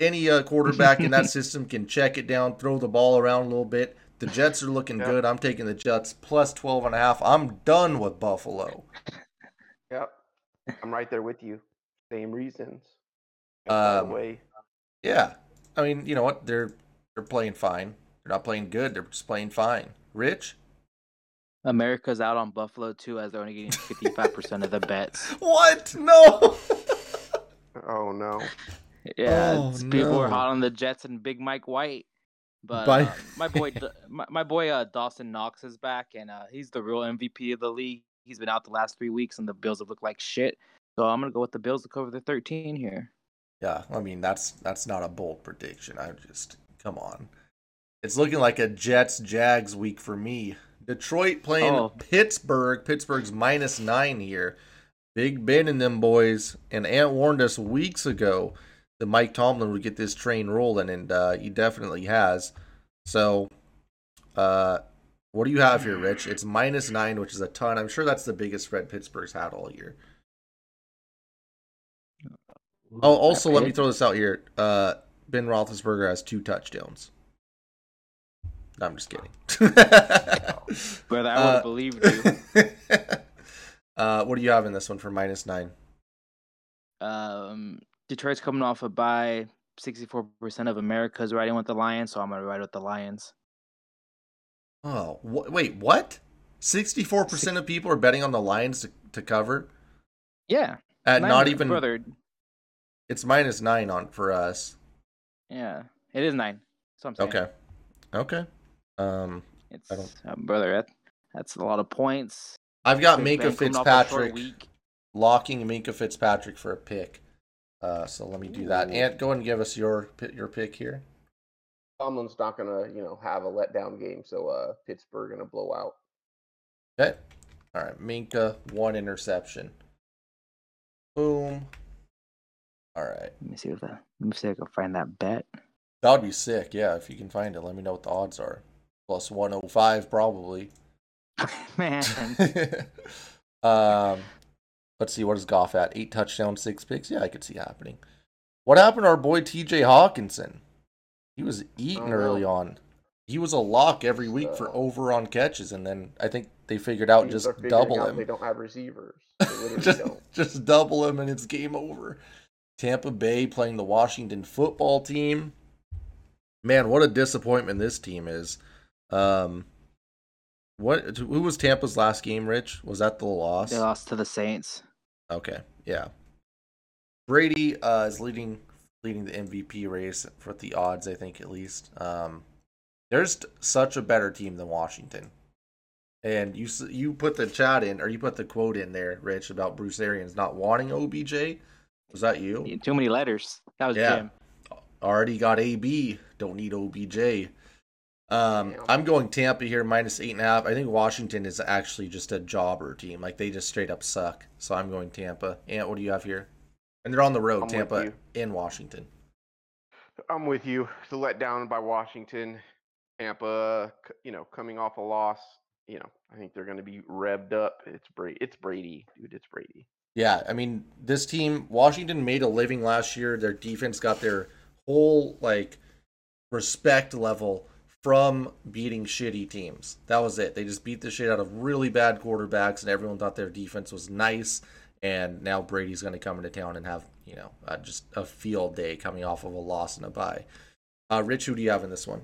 Speaker 3: any uh, quarterback in that [LAUGHS] system can check it down, throw the ball around a little bit. The Jets are looking
Speaker 4: Yeah.
Speaker 3: good. I'm taking the Jets plus 12 and a half. I'm done with Buffalo.
Speaker 4: Yep, I'm right there with you. Same reasons.
Speaker 3: Um,
Speaker 4: way.
Speaker 3: Yeah. I mean, you know what? They're they're playing fine. They're not playing good. They're just playing fine. Rich?
Speaker 2: America's out on Buffalo too, as they're only getting 55 percent of the bets. [LAUGHS]
Speaker 3: What? No.
Speaker 4: Oh no.
Speaker 2: Yeah,
Speaker 3: Oh,
Speaker 2: it's- people
Speaker 3: no.
Speaker 2: are hot on the Jets and Big Mike White. But uh, my boy, [LAUGHS] my, my boy uh, Dawson Knox is back, and uh, he's the real MVP of the league. He's been out the last three weeks, and the Bills have looked like shit. So I'm gonna go with the Bills to cover the 13 here.
Speaker 3: yeah, I mean that's that's not a bold prediction. I just come on. It's looking like a Jets Jags week for me. Detroit playing
Speaker 2: Oh.
Speaker 3: Pittsburgh. Pittsburgh's minus nine here. Big Ben and them boys. And Ant warned us weeks ago that Mike Tomlin would get this train rolling, and uh, he definitely has. So, uh, what do you have here, Rich? It's minus nine, which is a ton. I'm sure that's the biggest spread Pittsburgh's had all year. Oh, also, let me throw this out here. Uh, ben Roethlisberger has two touchdowns. No, I'm just kidding. [LAUGHS]
Speaker 2: Brother, I would
Speaker 3: Uh,
Speaker 2: have believed you. [LAUGHS]
Speaker 3: uh, what do you have in this one for minus nine?
Speaker 2: Um, Detroit's coming off a bye. 64% of America's riding with the Lions, so I'm gonna ride with the Lions.
Speaker 3: Oh, wh- wait, what? Sixty-four percent of people are betting on the Lions to, to cover
Speaker 2: Yeah,
Speaker 3: at not even.
Speaker 2: brother.
Speaker 3: It's minus nine on for us.
Speaker 2: Yeah, it is nine. That's I'm saying.
Speaker 3: Okay, okay. Um,
Speaker 2: It's
Speaker 3: I don't-
Speaker 2: uh, brother. That, that's a lot of points.
Speaker 3: I've got Minka
Speaker 2: Ben coming off a short
Speaker 3: Fitzpatrick locking Minkah Fitzpatrick for a pick. Uh, so let me do that.
Speaker 4: Ooh.
Speaker 3: Ant, go ahead and give us your your pick here.
Speaker 4: Tomlin's not gonna, you know, have a letdown game, so uh Pittsburgh gonna blow out.
Speaker 3: Okay. All right. Minkah, one interception. Boom. All right.
Speaker 2: Let me see if that. Let me see if I can find that bet.
Speaker 3: That would be sick. Yeah. If you can find it, let me know what the odds are. Plus 105, probably. [LAUGHS]
Speaker 2: Man, [LAUGHS]
Speaker 3: um, let's see. What is Goff at? Eight touchdowns, six picks. Yeah, I could see happening. What happened to our boy TJ Hockenson? He was eating
Speaker 4: Oh,
Speaker 3: early on. He was a lock every week for over on catches, and then I think they figured out
Speaker 4: Teams
Speaker 3: just double
Speaker 4: out
Speaker 3: him.
Speaker 4: They don't have receivers. [LAUGHS] They
Speaker 3: just,
Speaker 4: don't.
Speaker 3: just double him and it's game over. Tampa Bay playing the Washington football team. Man, what a disappointment this team is. Um, what? Who was Tampa's last game? Rich was that the loss?
Speaker 2: they lost to the Saints.
Speaker 3: Okay, yeah. Brady uh, is leading leading the MVP race for the odds, I think at least. Um, there's such a better team than Washington, and you you put the chat in or you put the quote in there, Rich, about Bruce Arians not wanting OBJ. Was that you?
Speaker 2: Too many letters. That was
Speaker 3: Yeah.
Speaker 2: Jim.
Speaker 3: Already got AB. Don't need OBJ. Um, I'm going Tampa here minus eight and a half. I think Washington is actually just a jobber team. Like they just straight up suck. So I'm going Tampa. Ant, what do you have here? And they're on the road,
Speaker 4: I'm
Speaker 3: Tampa
Speaker 4: you.
Speaker 3: in Washington.
Speaker 4: I'm with you. The letdown by Washington, Tampa, you know, coming off a loss. You know, I think they're going to be revved up. It's Brady. It's Brady, dude. It's Brady.
Speaker 3: Yeah, I mean, this team, Washington made a living last year. Their defense got their whole like respect level from beating shitty teams. That was it. They just beat the shit out of really bad quarterbacks, and everyone thought their defense was nice. And now Brady's going to come into town and have you know uh, just a field day coming off of a loss and a bye. Uh, Rich, who do you have in this one?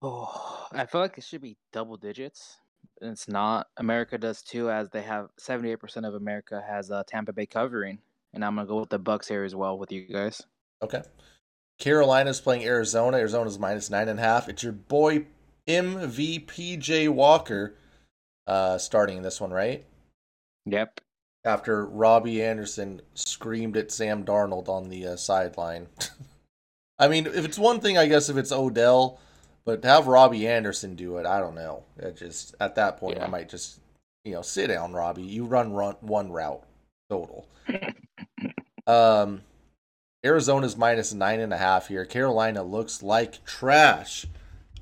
Speaker 2: Oh, I feel like it should be double digits. And it's not. America does too, as they have 78% of America has uh, Tampa Bay covering. And I'm going to go with the Bucs here as well with you guys.
Speaker 3: Okay. Carolina's playing Arizona. Arizona's minus nine and a half. It's your boy MVPJ Walker uh, starting this one, right?
Speaker 2: Yep.
Speaker 3: After Robbie Anderson screamed at Sam Darnold on the uh, sideline. [LAUGHS] I mean, if it's one thing, I guess if it's Odell, but to have Robbie Anderson do it, I don't know. It just at that point,
Speaker 2: Yeah.
Speaker 3: I might just you know sit down, Robbie. You run run one route total. [LAUGHS] um, Arizona's minus nine and a half here. Carolina looks like trash.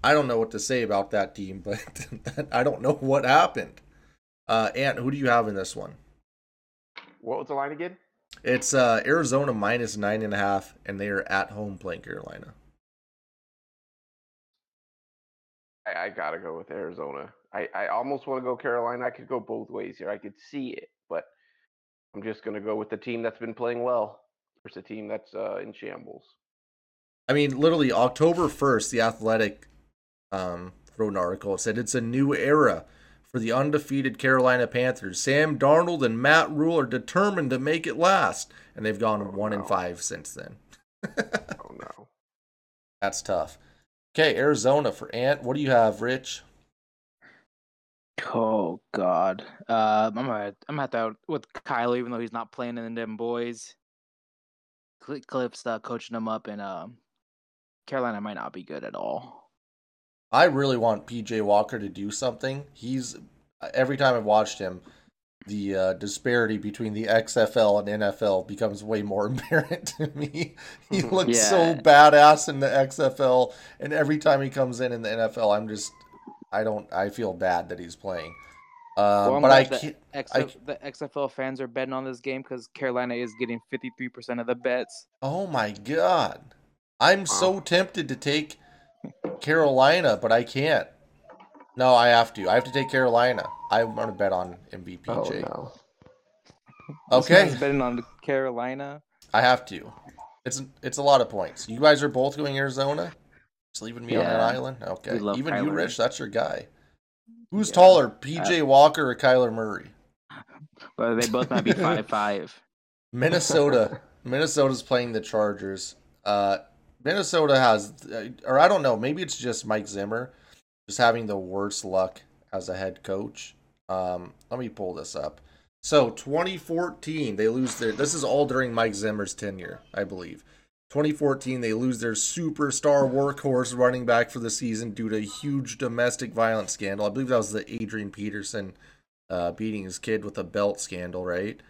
Speaker 3: I don't know what to say about that team, [LAUGHS] but I don't know what happened. Uh, Ant, who do you have in this one?
Speaker 4: What was the line again?
Speaker 3: It's uh, Arizona minus nine and a half, and they are at home playing Carolina.
Speaker 4: I, I gotta go with Arizona. I, I almost want to go Carolina. I could go both ways here. I could see it, but I'm just gonna go with the team that's been playing well a team that's uh, in shambles.
Speaker 3: I mean, literally October first, the Athletic um, wrote an article. It said it's a new era for the undefeated Carolina Panthers. Sam Darnold and Matt Rhule are determined to make it last, and they've gone
Speaker 4: Oh,
Speaker 3: one and five since then. [LAUGHS]
Speaker 4: Oh no.
Speaker 3: That's tough. Okay, Arizona for Ant. What do you have, Rich?
Speaker 2: Oh God. Uh, I'm gonna I'm gonna have to out with Kyle, even though he's not playing in the them boys. Cl- Cliff's uh, coaching them up, and um, Carolina might not be good at all.
Speaker 3: I really want PJ Walker to do something. He's every time I've watched him, the uh, disparity between the XFL and NFL becomes way more [LAUGHS] apparent to me. He [LAUGHS] looks so badass in the XFL, and every time he comes in in the NFL, I'm just, I don't, I feel bad that he's playing. Um,
Speaker 2: Well,
Speaker 3: but I
Speaker 2: glad
Speaker 3: can't.
Speaker 2: that
Speaker 3: I
Speaker 2: the XFL fans are betting on this game because Carolina is getting 53% of the bets.
Speaker 3: Oh my god, I'm so tempted to take Carolina, but I can't. No, I have to. I have to take Carolina. I want to bet on MVPJ.
Speaker 4: Oh no.
Speaker 2: This
Speaker 3: Okay.
Speaker 2: man's betting on Carolina.
Speaker 3: I have to. It's it's a lot of points. You guys are both going Arizona. Just leaving me on an island. Okay.
Speaker 2: We love
Speaker 3: Even you, Rich. That's your guy. Who's
Speaker 2: Yeah.
Speaker 3: taller, PJ Walker or Kyler Murray?
Speaker 2: But they both might be [LAUGHS] 5 5.
Speaker 3: Minnesota. [LAUGHS] Minnesota's playing the Chargers. Uh, Minnesota has, uh, or I don't know. Maybe it's just Mike Zimmer, just having the worst luck as a head coach. Um, let me pull this up. So 2014, they lose their. This is all during Mike Zimmer's tenure, I believe. 2014, they lose their superstar workhorse running back for the season due to a huge domestic violence scandal. I believe that was the Adrian Peterson uh, beating his kid with a belt scandal, right?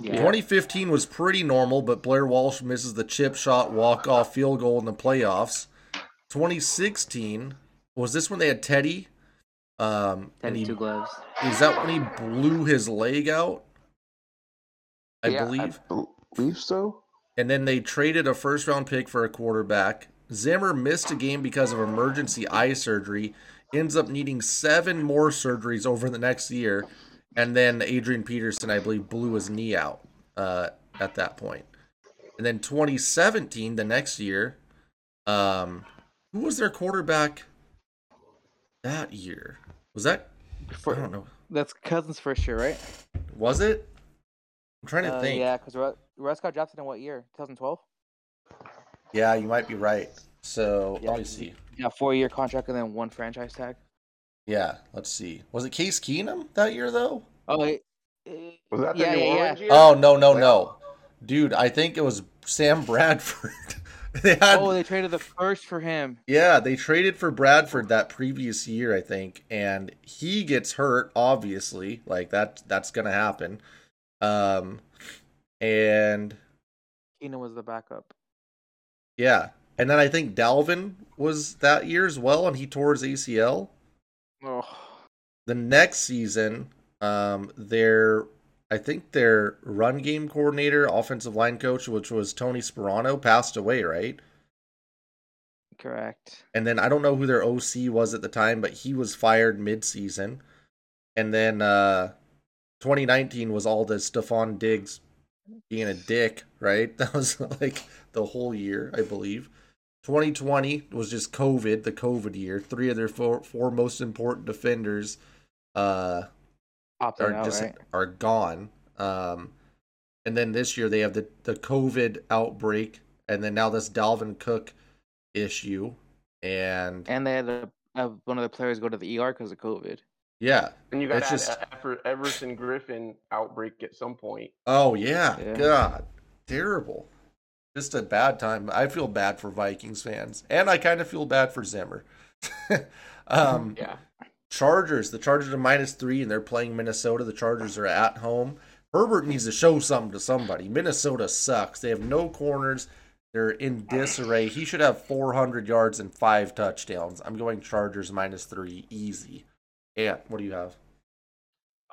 Speaker 2: Yeah.
Speaker 3: 2015 was pretty normal, but Blair Walsh misses the chip shot walk off field goal in the playoffs. 2016 was this when they had Teddy? Um, and
Speaker 2: Teddy
Speaker 3: he,
Speaker 2: two gloves.
Speaker 3: is that when he blew his leg out? I
Speaker 4: Yeah,
Speaker 3: believe.
Speaker 4: I believe so.
Speaker 3: And then they traded a first round pick for a quarterback. Zimmer missed a game because of emergency eye surgery, ends up needing seven more surgeries over the next year. And then Adrian Peterson, I believe, blew his knee out uh, at that point. And then 2017, the next year, um, who was their quarterback that year? Was that, I don't know,
Speaker 2: That's Cousins' first year, right?
Speaker 3: was it? I'm trying to
Speaker 2: Uh,
Speaker 3: think.
Speaker 2: yeah, because Russ got drafted in what year? 2012?
Speaker 3: yeah, you might be right. So
Speaker 2: Yeah.
Speaker 3: let me see.
Speaker 2: Yeah, four year contract and then one franchise tag.
Speaker 3: Yeah, let's see. Was it Case Keenum that year though?
Speaker 2: Oh, wait.
Speaker 4: Was that the
Speaker 2: yeah,
Speaker 4: New
Speaker 2: yeah, yeah.
Speaker 4: Orleans year?
Speaker 3: Oh no, no,
Speaker 4: Playoff?
Speaker 3: no, dude! I think it was Sam Bradford. [LAUGHS] they had,
Speaker 2: Oh, they traded the first for him.
Speaker 3: yeah, they traded for Bradford that previous year, I think, and he gets hurt. Obviously, like that, that's gonna happen. Um, and
Speaker 2: Keenum was the backup.
Speaker 3: yeah, and then I think Dalvin was that year as well, and he tore his ACL.
Speaker 2: Oh,
Speaker 3: the next season, um, their I think their run game coordinator, offensive line coach, which was Tony Sparano, passed away, right?
Speaker 2: Correct.
Speaker 3: And then I don't know who their OC was at the time, but he was fired mid-season. And then uh 2019 was all the Stefon Diggs being a dick, right? [LAUGHS] That was like the whole year, I believe. 2020 was just COVID, the COVID year. Three of their four, four most important defenders uh are
Speaker 2: out,
Speaker 3: just
Speaker 2: right?
Speaker 3: are gone. Um, and then this year they have the the COVID outbreak, and then now this Dalvin Cook issue, and
Speaker 2: And they had a, a, one of the players go to the ER because of COVID.
Speaker 3: Yeah,
Speaker 4: And you got
Speaker 3: It's just-
Speaker 4: Ever- Everson Griffen outbreak at some point.
Speaker 3: oh yeah,
Speaker 2: Yeah.
Speaker 3: God, terrible. Just a bad time. I feel bad for Vikings fans, and I kind of feel bad for Zimmer. [LAUGHS] um,
Speaker 4: Yeah.
Speaker 3: Chargers. The Chargers are minus three, and they're playing Minnesota. The Chargers are at home. Herbert needs to show something to somebody. Minnesota sucks. They have no corners. They're in disarray. He should have 400 yards and five touchdowns. I'm going Chargers minus three, easy. Yeah, what do you have?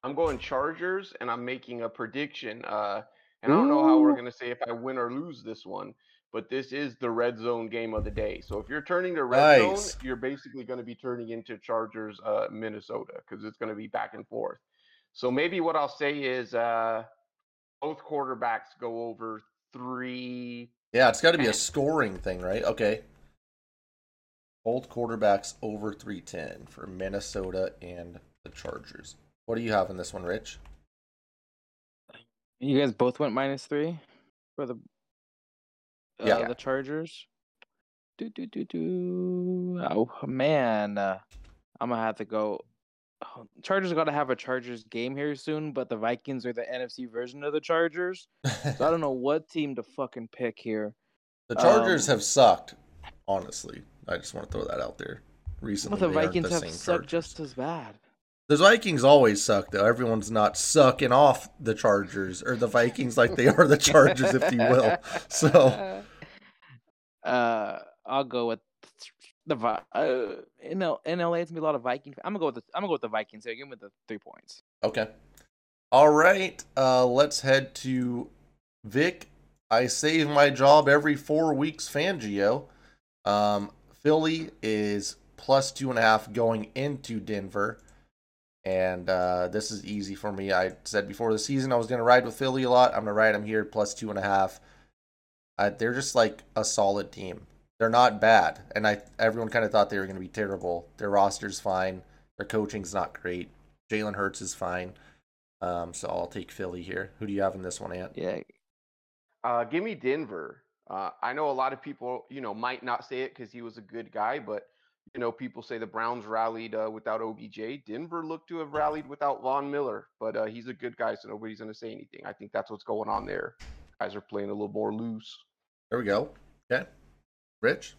Speaker 4: I'm going Chargers, and I'm making a prediction. Uh, and I don't know how we're going to say if I win or lose this one, but this is the red zone game of the day. So if you're turning to red
Speaker 3: Nice.
Speaker 4: zone, you're basically going to be turning into Chargers, uh, Minnesota, because it's going to be back and forth. So maybe what I'll say is uh, both quarterbacks go over three.
Speaker 3: Yeah, it's got to be a scoring thing, right? Okay. Both quarterbacks over 310 for Minnesota and the Chargers. What do you have in this one, Rich?
Speaker 2: You guys both went minus three for the uh,
Speaker 3: Yeah.
Speaker 2: the Chargers. Do do do do. Oh man, uh, I'm gonna have to go. oh, Chargers got to have a Chargers game here soon, but the Vikings are the NFC version of the Chargers. So I [LAUGHS] don't know what team to fucking pick here.
Speaker 3: The Chargers
Speaker 2: Um,
Speaker 3: have sucked, honestly. I just want to throw that out there. Recently,
Speaker 2: But the Vikings have sucked
Speaker 3: Chargers.
Speaker 2: just as bad.
Speaker 3: The Vikings always suck, though. Everyone's not sucking off the Chargers or the Vikings like they are the Chargers, if you will. [LAUGHS] So,
Speaker 2: uh, I'll go with the uh, in L- in LA. It's gonna be a lot of Vikings. I'm gonna go with the I'm gonna go with the Vikings here. Give me the three points.
Speaker 3: okay. All right. Uh, let's head to Vic. I save my job every four weeks, Fangio. Um, Philly is plus two and a half going into Denver. And uh, this is easy for me. I said before the season I was going to ride with Philly a lot. I'm going to ride them here plus two and a half. They're just like a solid team. They're not bad, and I everyone kind of thought they were going to be terrible. Their roster's fine. Their coaching's not great. Jalen Hurts is fine. Um, so I'll take Philly here. Who do you have in this one, Ant?
Speaker 2: Yeah,
Speaker 4: Uh, give me Denver. Uh, I know a lot of people, you know, might not say it because he was a good guy, but you know, people say the Browns rallied uh, without OBJ. Denver looked to have rallied without Von Miller, but uh, he's a good guy, so nobody's going to say anything. I think that's what's going on there. Guys are playing a little more loose.
Speaker 3: There we go. Okay, Rich.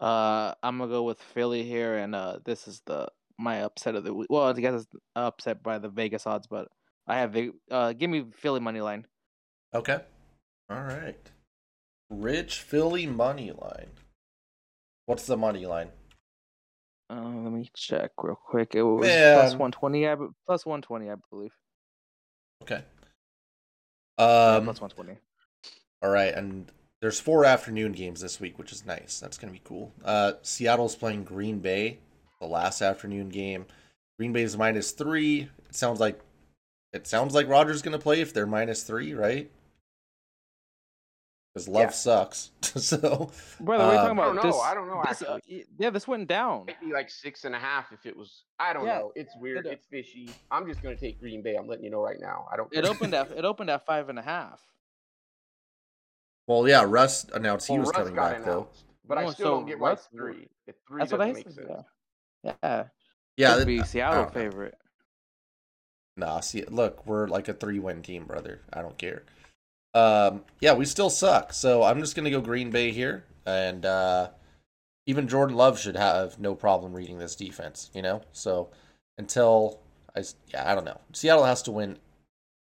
Speaker 2: uh, I'm gonna go with Philly here, and uh, this is the my upset of the week. Well, I guess it's upset by the Vegas odds, but I have Ve- uh, give me Philly money line.
Speaker 3: Okay. All right. Rich Philly money line. What's the money line?
Speaker 2: Uh, let me check real quick. It was
Speaker 3: Man.
Speaker 2: one twenty. I plus one twenty, I believe.
Speaker 3: Okay.
Speaker 2: Yeah,
Speaker 3: Um.
Speaker 2: plus one twenty.
Speaker 3: All right, and there's four afternoon games this week, which is nice. That's gonna be cool. Uh, Seattle's playing Green Bay, the last afternoon game. Green Bay's minus three. It sounds like it sounds like Rodgers gonna play if they're minus three, right? Because love
Speaker 4: Yeah.
Speaker 3: sucks. [LAUGHS] so
Speaker 2: Brother, what are you talking
Speaker 4: I
Speaker 2: about?
Speaker 4: don't know.
Speaker 2: This,
Speaker 4: I don't know,
Speaker 2: This, uh,
Speaker 4: actually.
Speaker 2: yeah, this went down.
Speaker 4: Might be like six and a half if it was. I don't
Speaker 2: Yeah,
Speaker 4: know. It's weird.
Speaker 2: uh,
Speaker 4: It's fishy. I'm just going to take Green Bay. I'm letting you know right now. I don't.
Speaker 2: It opened at it opened at five and a half.
Speaker 3: well, yeah, Russ announced he
Speaker 4: Well,
Speaker 3: was
Speaker 4: Russ
Speaker 3: coming
Speaker 4: got
Speaker 3: back though.
Speaker 4: announced, But I still
Speaker 2: so
Speaker 4: don't get why
Speaker 2: Russ-
Speaker 4: three. If three
Speaker 2: That's what I
Speaker 4: doesn't
Speaker 2: said.
Speaker 4: make sense.
Speaker 2: Yeah, yeah.
Speaker 3: Yeah,
Speaker 2: Could be
Speaker 3: that-
Speaker 2: Seattle
Speaker 3: don't know.
Speaker 2: favorite.
Speaker 3: Nah, see, look, we're like a three-win team, brother. I don't care. Um, yeah, we still suck. So I'm just gonna go Green Bay here, and uh, even Jordan Love should have no problem reading this defense. You know, so until I, yeah, I don't know. Seattle has to win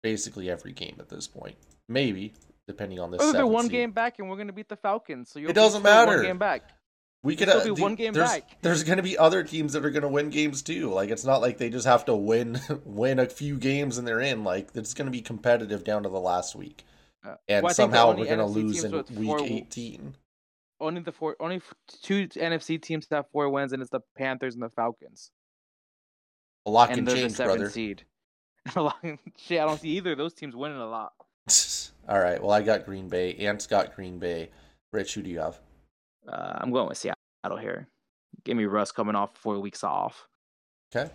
Speaker 3: basically every game at this point. Maybe depending on this.
Speaker 2: Oh, they're one
Speaker 3: seed.
Speaker 2: game back, and we're gonna beat the Falcons. So you'll
Speaker 3: It doesn't matter.
Speaker 2: One game back.
Speaker 3: We could uh,
Speaker 2: be one game
Speaker 3: there's,
Speaker 2: back.
Speaker 3: There's going to be other teams that are going to win games too. Like it's not like they just have to win [LAUGHS] win a few games and they're in. Like it's going to be competitive down to the last week.
Speaker 2: Uh,
Speaker 3: And
Speaker 2: well, I think the
Speaker 3: somehow we're going to lose in week
Speaker 2: four-
Speaker 3: 18.
Speaker 2: only the four, only two NFC teams have four wins, and it's the Panthers and the Falcons,
Speaker 3: A lot
Speaker 2: and
Speaker 3: can
Speaker 2: they're the
Speaker 3: change, brother.
Speaker 2: seed. [LAUGHS] A lot- Shit, I don't see either of those teams winning a lot. [LAUGHS]
Speaker 3: All right. Well, I got Green Bay. Ant's got Green Bay. Rich, who do you have?
Speaker 2: Uh, I'm going with Seattle here. Give me Russ coming off four weeks off.
Speaker 3: Okay.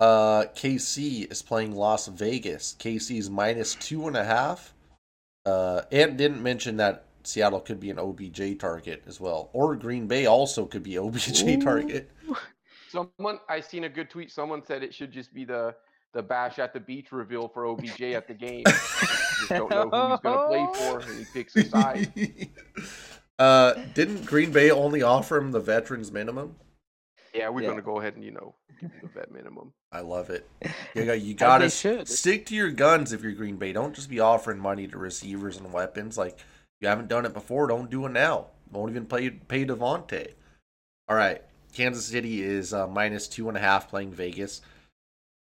Speaker 3: Uh, KC is playing Las Vegas. KC is minus two and a half. Uh, Ant didn't mention that Seattle could be an OBJ target as well, or Green Bay also could be OBJ
Speaker 2: Ooh.
Speaker 3: target.
Speaker 4: Someone I seen a good tweet. Someone said it should just be the the bash at the beach reveal for OBJ at the game. just don't know who he's gonna play for, and he picks a side. [LAUGHS]
Speaker 3: uh, didn't Green Bay only offer him the veterans minimum?
Speaker 4: Yeah, we're
Speaker 2: Yeah.
Speaker 4: gonna go ahead and you know give him the vet minimum.
Speaker 3: I love it. [LAUGHS] You, got you gotta stick to your guns if you're Green Bay. Don't just be offering money to receivers and weapons. Like you haven't done it before, don't do it now. Won't even pay pay Davante. All right, Kansas City is uh, minus two and a half playing Vegas.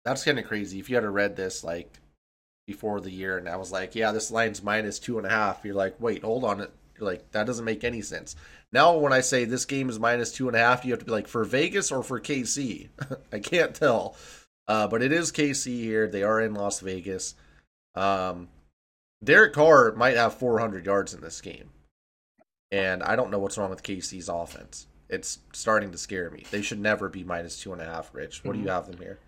Speaker 3: That's kind of crazy. If you had read this like before the year, and I was like, yeah, this line's minus two and a half. You're like, wait, hold on. You're like, that doesn't make any sense. Now, when I say this game is minus two and a half, you have to be like, for Vegas or for KC? [LAUGHS] I can't tell. Uh, but it is KC here. They are in Las Vegas. Um, Derek Carr might have 400 yards in this game. And I don't know what's wrong with KC's offense. It's starting to scare me. They should never be minus two and a half, Rich. What do you have them here?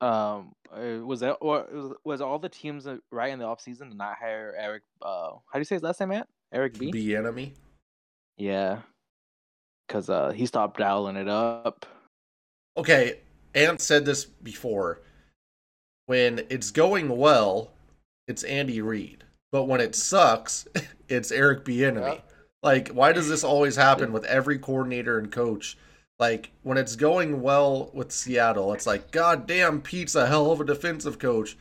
Speaker 2: Um, uh, was that or was, was all the teams right in the offseason to not hire Eric? Uh, how do you say his last name, Matt? Eric B.
Speaker 3: Be enemy?
Speaker 2: Yeah, because uh, he stopped dialing it up.
Speaker 3: Okay, Ant said this before. When it's going well, it's Andy Reid. But when it sucks, [LAUGHS] it's Eric Bieniemy.
Speaker 4: Yep.
Speaker 3: Like, why does this always happen with every coordinator and coach? Like, when it's going well with Seattle, it's like, God damn, Pete's a hell of a defensive coach.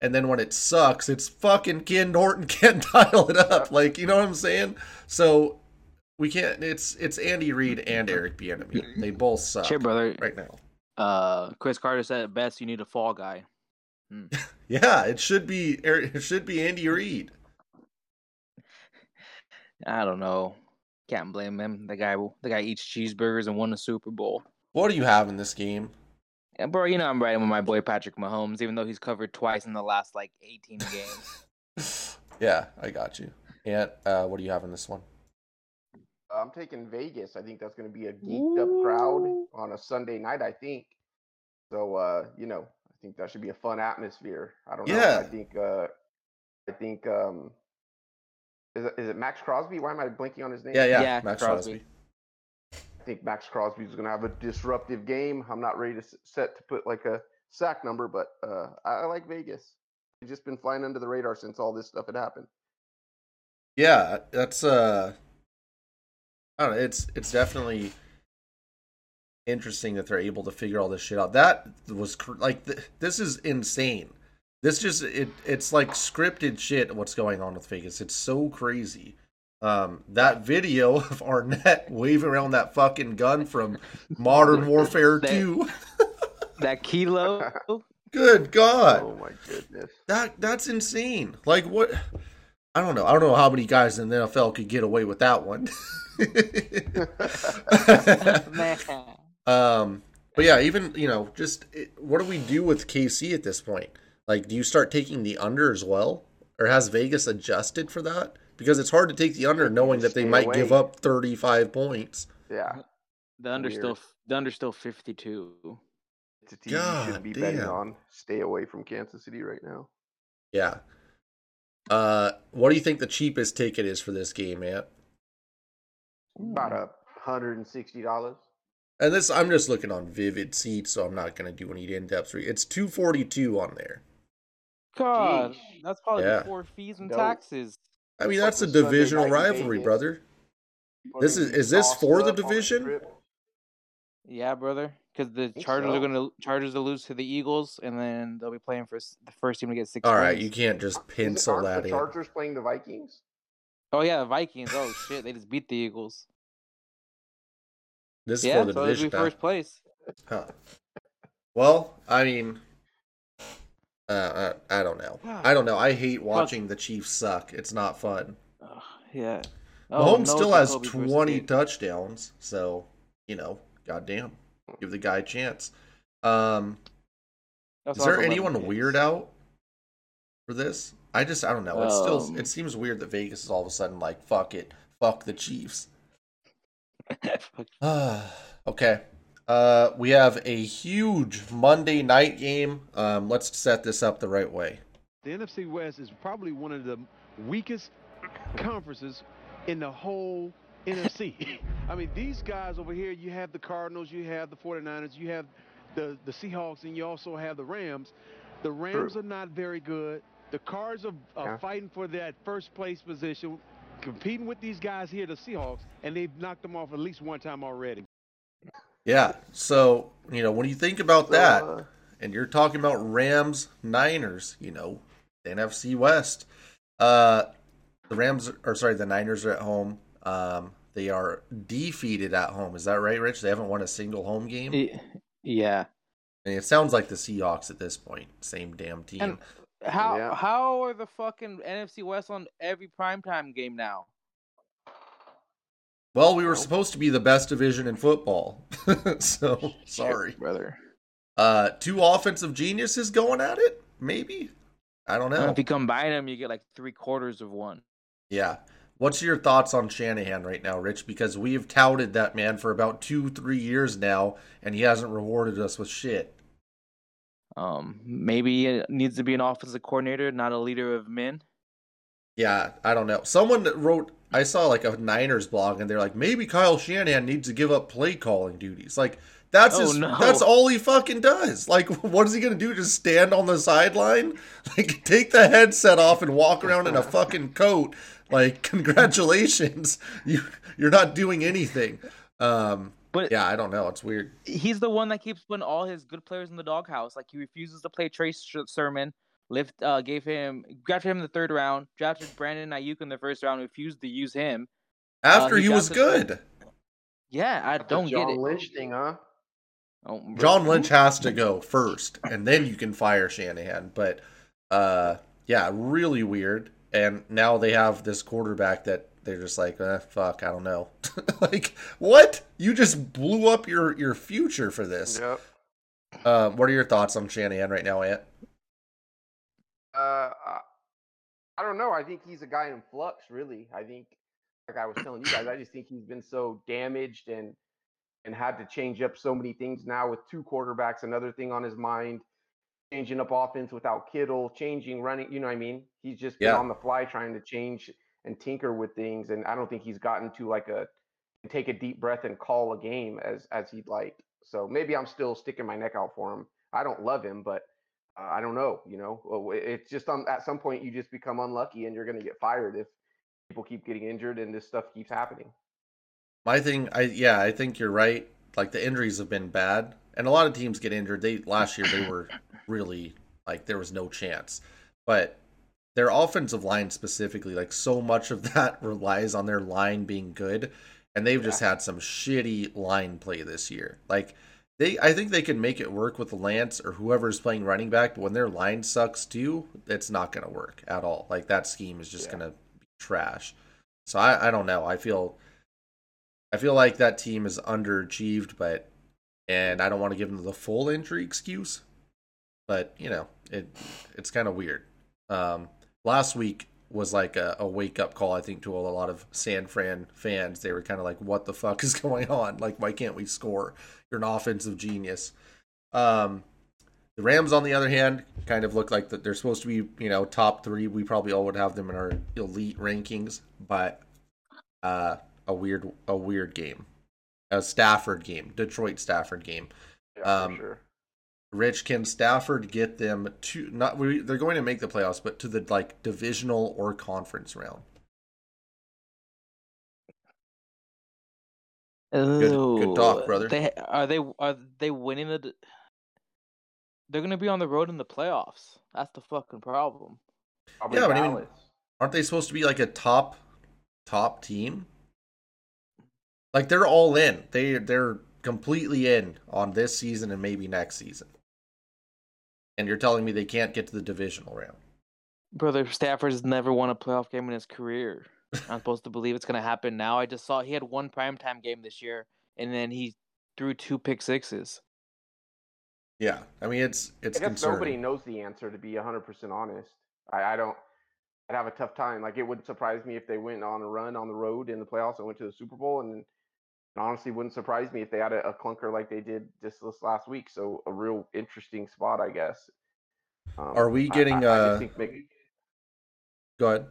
Speaker 3: And then when it sucks, it's fucking Ken Norton [LAUGHS] can't dial it up. Like, you know what I'm saying? So we can't. It's it's Andy Reid and Eric Bieniemy. They both suck
Speaker 2: Shit, brother.
Speaker 3: right now.
Speaker 2: Uh, Cris Carter said "At best. You need a fall guy. [LAUGHS]
Speaker 3: Yeah, it should be Eric- it should be Andy Reid.
Speaker 2: I don't know. Can't blame him. The guy, the guy eats cheeseburgers and won a Super Bowl.
Speaker 3: What do you have in this game?
Speaker 2: Yeah, bro, you know I'm riding with my boy Patrick Mahomes, even though he's covered twice in the last like 18 games. [LAUGHS]
Speaker 3: Yeah, I got you. And uh, what do you have in this one?
Speaker 4: I'm taking Vegas. I think that's going to be a geeked up crowd on a Sunday night. I think. So uh, you know, I think that should be a fun atmosphere. I don't know.
Speaker 3: Yeah.
Speaker 4: I think. Uh, I think. Um, is it, is it Maxx Crosby? Why am I blinking on his name?
Speaker 3: Yeah, yeah,
Speaker 2: Yeah,
Speaker 3: Maxx
Speaker 2: Crosby.
Speaker 3: Crosby.
Speaker 4: I think Maxx Crosby is going to have a disruptive game. I'm not ready to set to put like a sack number, but uh, I, I like Vegas. They've just been flying under the radar since all this stuff had happened.
Speaker 3: Yeah, that's uh, I don't know. It's it's definitely interesting that they're able to figure all this shit out. That was cr- like th- this is insane. This just it it's like scripted shit. What's going on with Vegas? It's so crazy. Um, that video [LAUGHS] of Arnette waving around that fucking gun from Modern Warfare [LAUGHS]
Speaker 2: That-
Speaker 3: Two. [LAUGHS]
Speaker 2: that kilo.
Speaker 3: Good God.
Speaker 4: Oh my goodness.
Speaker 3: That that's insane. Like what? I don't know. I don't know how many guys in the NFL could get away with that one. [LAUGHS] Um, but yeah, even you know, just it, what do we do with KC at this point? Like, do you start taking the under as well, or has Vegas adjusted for that? Because it's hard to take the under knowing that they
Speaker 4: Stay
Speaker 3: might give up thirty-five points.
Speaker 4: Yeah.
Speaker 2: The under
Speaker 4: Weird.
Speaker 2: still the under still 52.
Speaker 4: It's a team you
Speaker 3: God
Speaker 4: shouldn't be betting on. Stay away from Kansas City right now.
Speaker 3: Yeah. Uh, what do you think the cheapest ticket is for this game, man?
Speaker 4: About a hundred and sixty dollars.
Speaker 3: And this, I'm just looking on Vivid Seats, so I'm not going to do any in-depth. Re- it's 242 on there.
Speaker 2: God,
Speaker 4: Jeez.
Speaker 2: that's probably
Speaker 3: Yeah.
Speaker 2: before fees and
Speaker 4: Dope.
Speaker 2: taxes.
Speaker 3: I mean, that's a
Speaker 4: like a Sunday
Speaker 3: divisional rivalry,
Speaker 4: Vegas.
Speaker 3: brother. This is- is this for the division?
Speaker 2: Yeah, brother. Because the Chargers
Speaker 4: so.
Speaker 2: are gonna Chargers will lose to the Eagles, and then they'll be playing for the first team to get six.
Speaker 3: All right,
Speaker 2: wins.
Speaker 3: you can't just pencil
Speaker 4: Aren't
Speaker 3: that
Speaker 4: the
Speaker 3: in.
Speaker 4: Chargers playing the Vikings?
Speaker 2: Oh yeah, the Vikings. Oh shit, they just beat the Eagles.
Speaker 3: This is
Speaker 2: yeah,
Speaker 3: for the
Speaker 2: so it'll
Speaker 3: division.
Speaker 2: be first place.
Speaker 3: Huh. Well, I mean, uh, uh, I don't know. [SIGHS] I don't know. I hate watching the Chiefs suck. It's not fun.
Speaker 2: Ugh, yeah, Oh,
Speaker 3: Mahomes
Speaker 2: no
Speaker 3: still has
Speaker 2: Jacoby
Speaker 3: 20 touchdowns, so you know, goddamn, give the guy a chance. Um,
Speaker 2: That's
Speaker 3: is there anyone
Speaker 2: 11
Speaker 3: weird out for this? I just I don't know. It still
Speaker 2: Um,
Speaker 3: it seems weird that Vegas is all of a sudden like fuck it, fuck the Chiefs. [LAUGHS] [SIGHS] okay. Uh, we have a huge Monday night game. Um, let's set this up the right way.
Speaker 1: The NFC West is probably one of the weakest conferences in the whole NFC. [LAUGHS] I mean, these guys over here, you have the Cardinals, you have the 49ers, you have the, the Seahawks, and you also have the Rams. The Rams are not very good. The Cards are, are
Speaker 4: Yeah.
Speaker 1: fighting for that first place position, competing with these guys here, the Seahawks, and they've knocked them off at least one time already.
Speaker 3: Yeah. So you know when you think about
Speaker 4: So,
Speaker 3: that,
Speaker 4: uh,
Speaker 3: and you're talking about Rams Niners, you know, the NFC West. Uh, the Rams or sorry, the Niners are at home. Um, they are defeated at home. Is that right, Rich? They haven't won a single home game.
Speaker 2: Yeah.
Speaker 3: And it sounds like the Seahawks at this point. Same damn team.
Speaker 2: And how
Speaker 4: Yeah.
Speaker 2: how are the fucking NFC West on every primetime game now?
Speaker 3: well, we were supposed to be the best division in football, [LAUGHS] so sorry.
Speaker 2: Shit, brother.
Speaker 3: Uh, two offensive geniuses going at it. Maybe I don't know.
Speaker 2: If you combine them, you get like three quarters of one.
Speaker 3: Yeah. What's your thoughts on Shanahan right now, Rich? Because we've touted that man for about two, three years now, and he hasn't rewarded us with shit.
Speaker 2: Um, maybe it needs to be an offensive coordinator, not a leader of men.
Speaker 3: Yeah, I don't know. Someone wrote, I saw like a Niners blog, and they're like, maybe Kyle Shanahan needs to give up play calling duties. Like that's
Speaker 2: Oh,
Speaker 3: his,
Speaker 2: no.
Speaker 3: that's all he fucking does. Like, [LAUGHS] what is he gonna do? Just stand on the sideline? [LAUGHS] Like, take the headset off and walk around in a fucking coat? Like, [LAUGHS] congratulations, you you're not doing anything. Um,
Speaker 2: But
Speaker 3: yeah, I don't know. It's weird.
Speaker 2: he's the one that keeps putting all his good players in the doghouse. Like he refuses to play Trey Sermon. Lift uh, gave him drafted him in the third round. Drafted Brandon Aiyuk in the first round. Refused to use him.
Speaker 3: After
Speaker 2: he
Speaker 3: he was
Speaker 2: drafted-
Speaker 3: good,
Speaker 2: Yeah, I
Speaker 4: the
Speaker 2: don't get it.
Speaker 4: Lynch thing, huh?
Speaker 2: Oh.
Speaker 3: John Lynch has to go first, and then you can fire Shanahan. But uh, yeah, really weird. And now they have this quarterback that they're just like, eh, fuck, I don't know. [LAUGHS] like, what? You just blew up your your future for this.
Speaker 4: Yep.
Speaker 3: Uh, what are your thoughts on Shanahan right now, Ant?
Speaker 4: Uh, I- I don't know. I think he's a guy in flux, really. I think, like I was telling you guys, I just think he's been so damaged and and had to change up so many things now with two quarterbacks, another thing on his mind, changing up offense without Kittle, changing running. You know what I mean? He's just been
Speaker 3: Yeah.
Speaker 4: on the fly trying to change and tinker with things, and I don't think he's gotten to like a take a deep breath and call a game as as he'd like. So maybe I'm still sticking my neck out for him. I don't love him, but uh, I don't know. You know, it's just on at some point you just become unlucky and you're going to get fired if people keep getting injured and this stuff keeps happening.
Speaker 3: My thing, I yeah, I think you're right. Like the injuries have been bad, and a lot of teams get injured. They last year they were really like there was no chance, but their offensive line specifically, like so much of that [LAUGHS] relies on their line being good, and they've just had some shitty line play this year. Like they, I think they can make it work with Lance or whoever's playing running back, but when their line sucks too, it's not going to work at all. Like that scheme is just
Speaker 4: Yeah.
Speaker 3: going to be trash. So I, I don't know. I feel I feel like that team is underachieved, but and I don't want to give them the full injury excuse, but you know it it's kind of weird. Um, last week was like a, a wake up call, I think, to a lot of San Fran fans. They were kind of like, "What the fuck is [LAUGHS] going on? Like, why can't we score? You're an offensive genius." Um, the Rams, on the other hand, kind of look like that they're supposed to be, you know, top three. We probably all would have them in our elite rankings, but uh, a weird, a weird game, a Stafford game, Detroit Stafford game.
Speaker 4: Yeah,
Speaker 3: Um,
Speaker 4: for sure.
Speaker 3: Rich, can Stafford get them to not? we- They're going to make the playoffs, but to the like divisional or conference round. good talk, brother.
Speaker 2: They are they are they winning the? They're gonna be on the road in the playoffs. That's the fucking problem.
Speaker 4: Probably
Speaker 3: yeah, but I mean- Aren't they supposed to be like a top, top team? Like they're all in. They they're completely in on this season and maybe next season. And you're telling me they can't get to the divisional round?
Speaker 2: Brother Stafford's never won a playoff game in his career. [LAUGHS] I'm supposed to believe it's gonna happen now. I just saw he had one primetime game this year, and then he threw two pick sixes.
Speaker 3: Yeah, I mean it's it's
Speaker 4: I guess
Speaker 3: concerning.
Speaker 4: nobody knows the answer. To be 100 percent honest, I, I don't. I'd have a tough time. Like it wouldn't surprise me if they went on a run on the road in the playoffs and went to the Super Bowl, and, and honestly, wouldn't surprise me if they had a, a clunker like they did just this last week. So a real interesting spot, I guess. Um,
Speaker 3: Are we getting,
Speaker 4: I, I,
Speaker 3: uh,
Speaker 4: think Mc,
Speaker 3: Go ahead.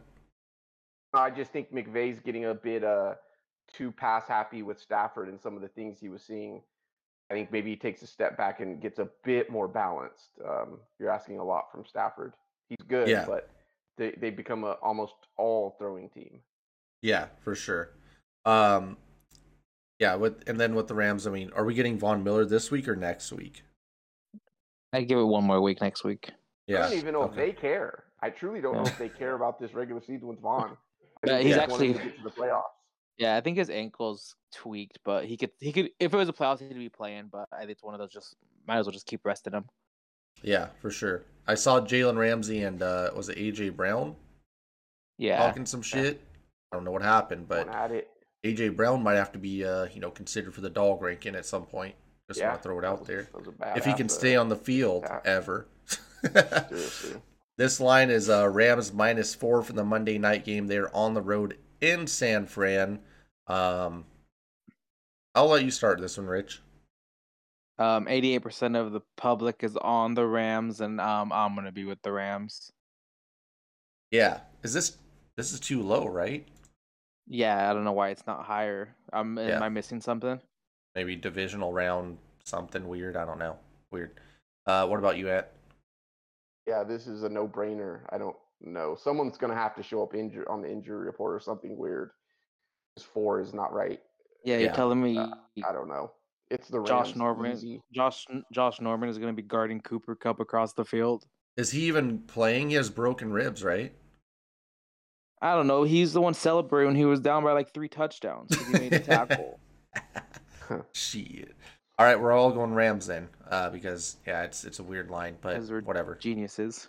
Speaker 4: I just think McVay's getting a bit uh too pass happy with Stafford and some of the things he was seeing. I think maybe he takes a step back and gets a bit more balanced. Um, you're asking a lot from Stafford. He's good,
Speaker 3: Yeah.
Speaker 4: but they they become a almost all throwing team.
Speaker 3: Yeah, for sure. Um, yeah, with and then with the Rams, I mean, are we getting Von Miller this week or next week?
Speaker 2: I give it one more week next week.
Speaker 3: Yeah.
Speaker 4: I don't even know if they care. I truly don't know if they care about this regular season with Von.
Speaker 2: Yeah, he's
Speaker 4: they just want him
Speaker 2: actually-
Speaker 4: to get to the playoffs.
Speaker 2: Yeah, I think his ankle's tweaked, but he could he could if it was a playoffs he'd be playing. But I think it's one of those just might as well just keep resting him.
Speaker 3: Yeah, for sure. I saw Jalen Ramsey and uh, was it AJ Brown
Speaker 2: Yeah,
Speaker 3: talking some shit. I don't know what happened, but
Speaker 4: at it.
Speaker 3: AJ Brown might have to be uh, you know considered for the dog ranking at some point. Just
Speaker 4: yeah,
Speaker 3: want to throw it out there.
Speaker 4: that was a bad
Speaker 3: If he can
Speaker 4: uh,
Speaker 3: stay on the field
Speaker 4: attack.
Speaker 3: ever.
Speaker 4: Seriously. [LAUGHS]
Speaker 3: This line is uh, Rams minus four for the Monday night game. They're on the road in San Fran. Um, I'll let you start this one, Rich.
Speaker 2: um, eighty eight percent of the public is on the Rams, and um, I'm gonna be with the Rams.
Speaker 3: Yeah, is this this is too low, right?
Speaker 2: Yeah, I don't know why it's not higher. Um,
Speaker 3: Yeah.
Speaker 2: am I missing something?
Speaker 3: Maybe divisional round, something weird. I don't know. Weird. Uh, what about you, Ant?
Speaker 4: Yeah, this is a no-brainer. I don't know. Someone's gonna have to show up injured on the injury report or something weird. This four is not right.
Speaker 2: Yeah,
Speaker 3: Yeah,
Speaker 2: you're telling me
Speaker 4: Uh, I don't know. It's the Rams.
Speaker 2: Josh Norman,
Speaker 4: easy.
Speaker 2: Josh Josh Norman is gonna be guarding Cooper Kupp across the field.
Speaker 3: Is he even playing? He has broken ribs, right?
Speaker 2: I don't know. He's the one celebrating when he was down by like three touchdowns because he made a [LAUGHS] tackle.
Speaker 3: Shit. All right, we're all going Rams then, uh, because yeah, it's it's a weird line, but
Speaker 2: we're
Speaker 3: whatever.
Speaker 2: Geniuses.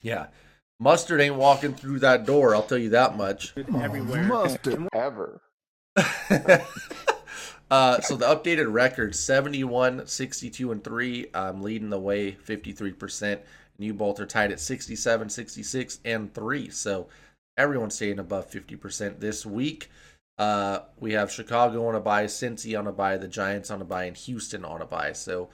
Speaker 3: Yeah, mustard ain't walking through that door. I'll tell you that much. Everywhere. Mustard. [LAUGHS]
Speaker 4: Ever. [LAUGHS]
Speaker 3: uh, so the updated record 71, 62, and 3. I'm leading the way 53%. And you both are tied at 67, 66, and 3. So everyone's staying above 50% this week. Uh, we have Chicago on a bye, Cincy on a buy, the Giants on a buy, and Houston on a buy. So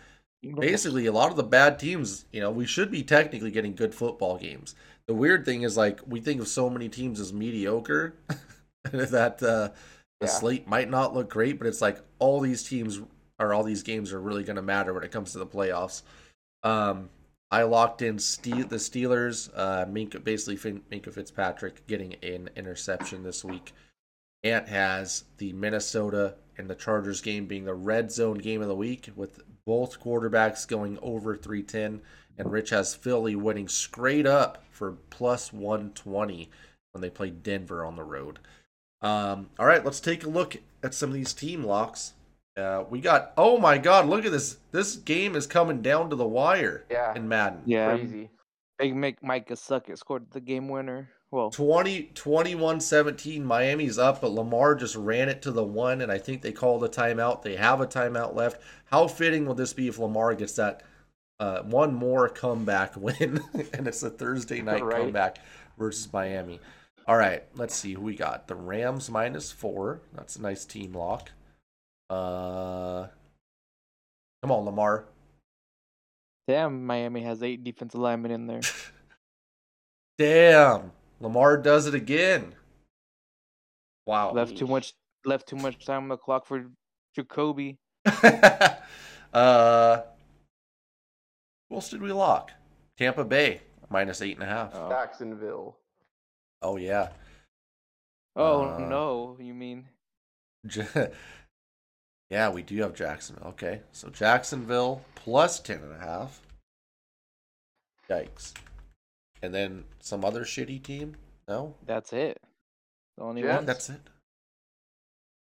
Speaker 3: basically a lot of the bad teams you know we should be technically getting good football games the weird thing is like we think of so many teams as mediocre [LAUGHS] that uh, the
Speaker 4: Yeah.
Speaker 3: slate might not look great but it's like all these teams or all these games are really going to matter when it comes to the playoffs um i locked in the steelers uh minkah basically fin- minkah fitzpatrick getting an interception this week. Ant has the minnesota and the chargers game being the red zone game of the week with both quarterbacks going over 310 and rich has philly winning straight up for plus 120 when they play denver on the road. Um, all right let's take a look at some of these team locks uh, we got oh my god look at this. This game is coming down to the wire
Speaker 4: Yeah.
Speaker 3: in madden.
Speaker 2: Yeah,
Speaker 4: Crazy.
Speaker 2: Big Mike Micah Suckett scored the game winner. Well,
Speaker 3: 20 21 17 miami's up but lamar just ran it to the one and i think they called a timeout. They have a timeout left. How fitting will this be if lamar gets that uh, one more comeback [LAUGHS] win and it's a thursday [LAUGHS] night
Speaker 4: Right.
Speaker 3: comeback versus miami? All right let's see who we got. The rams minus four. That's a nice team lock uh come on lamar
Speaker 2: damn, Miami has eight defensive linemen in there. [LAUGHS]
Speaker 3: damn lamar does it again wow
Speaker 2: left too much. Left too much time on the clock for Jacoby. [LAUGHS]
Speaker 3: uh, who else did we lock? Tampa Bay minus eight and a half.
Speaker 2: Oh,
Speaker 4: Jacksonville.
Speaker 3: Oh yeah,
Speaker 2: oh
Speaker 3: Uh,
Speaker 2: no, you mean [LAUGHS]
Speaker 3: J- yeah, we do have Jacksonville. Okay, so Jacksonville plus ten and a half. Yikes! And then some other shitty team. No,
Speaker 2: that's it? The only
Speaker 4: Jets?
Speaker 2: one.
Speaker 3: that's it.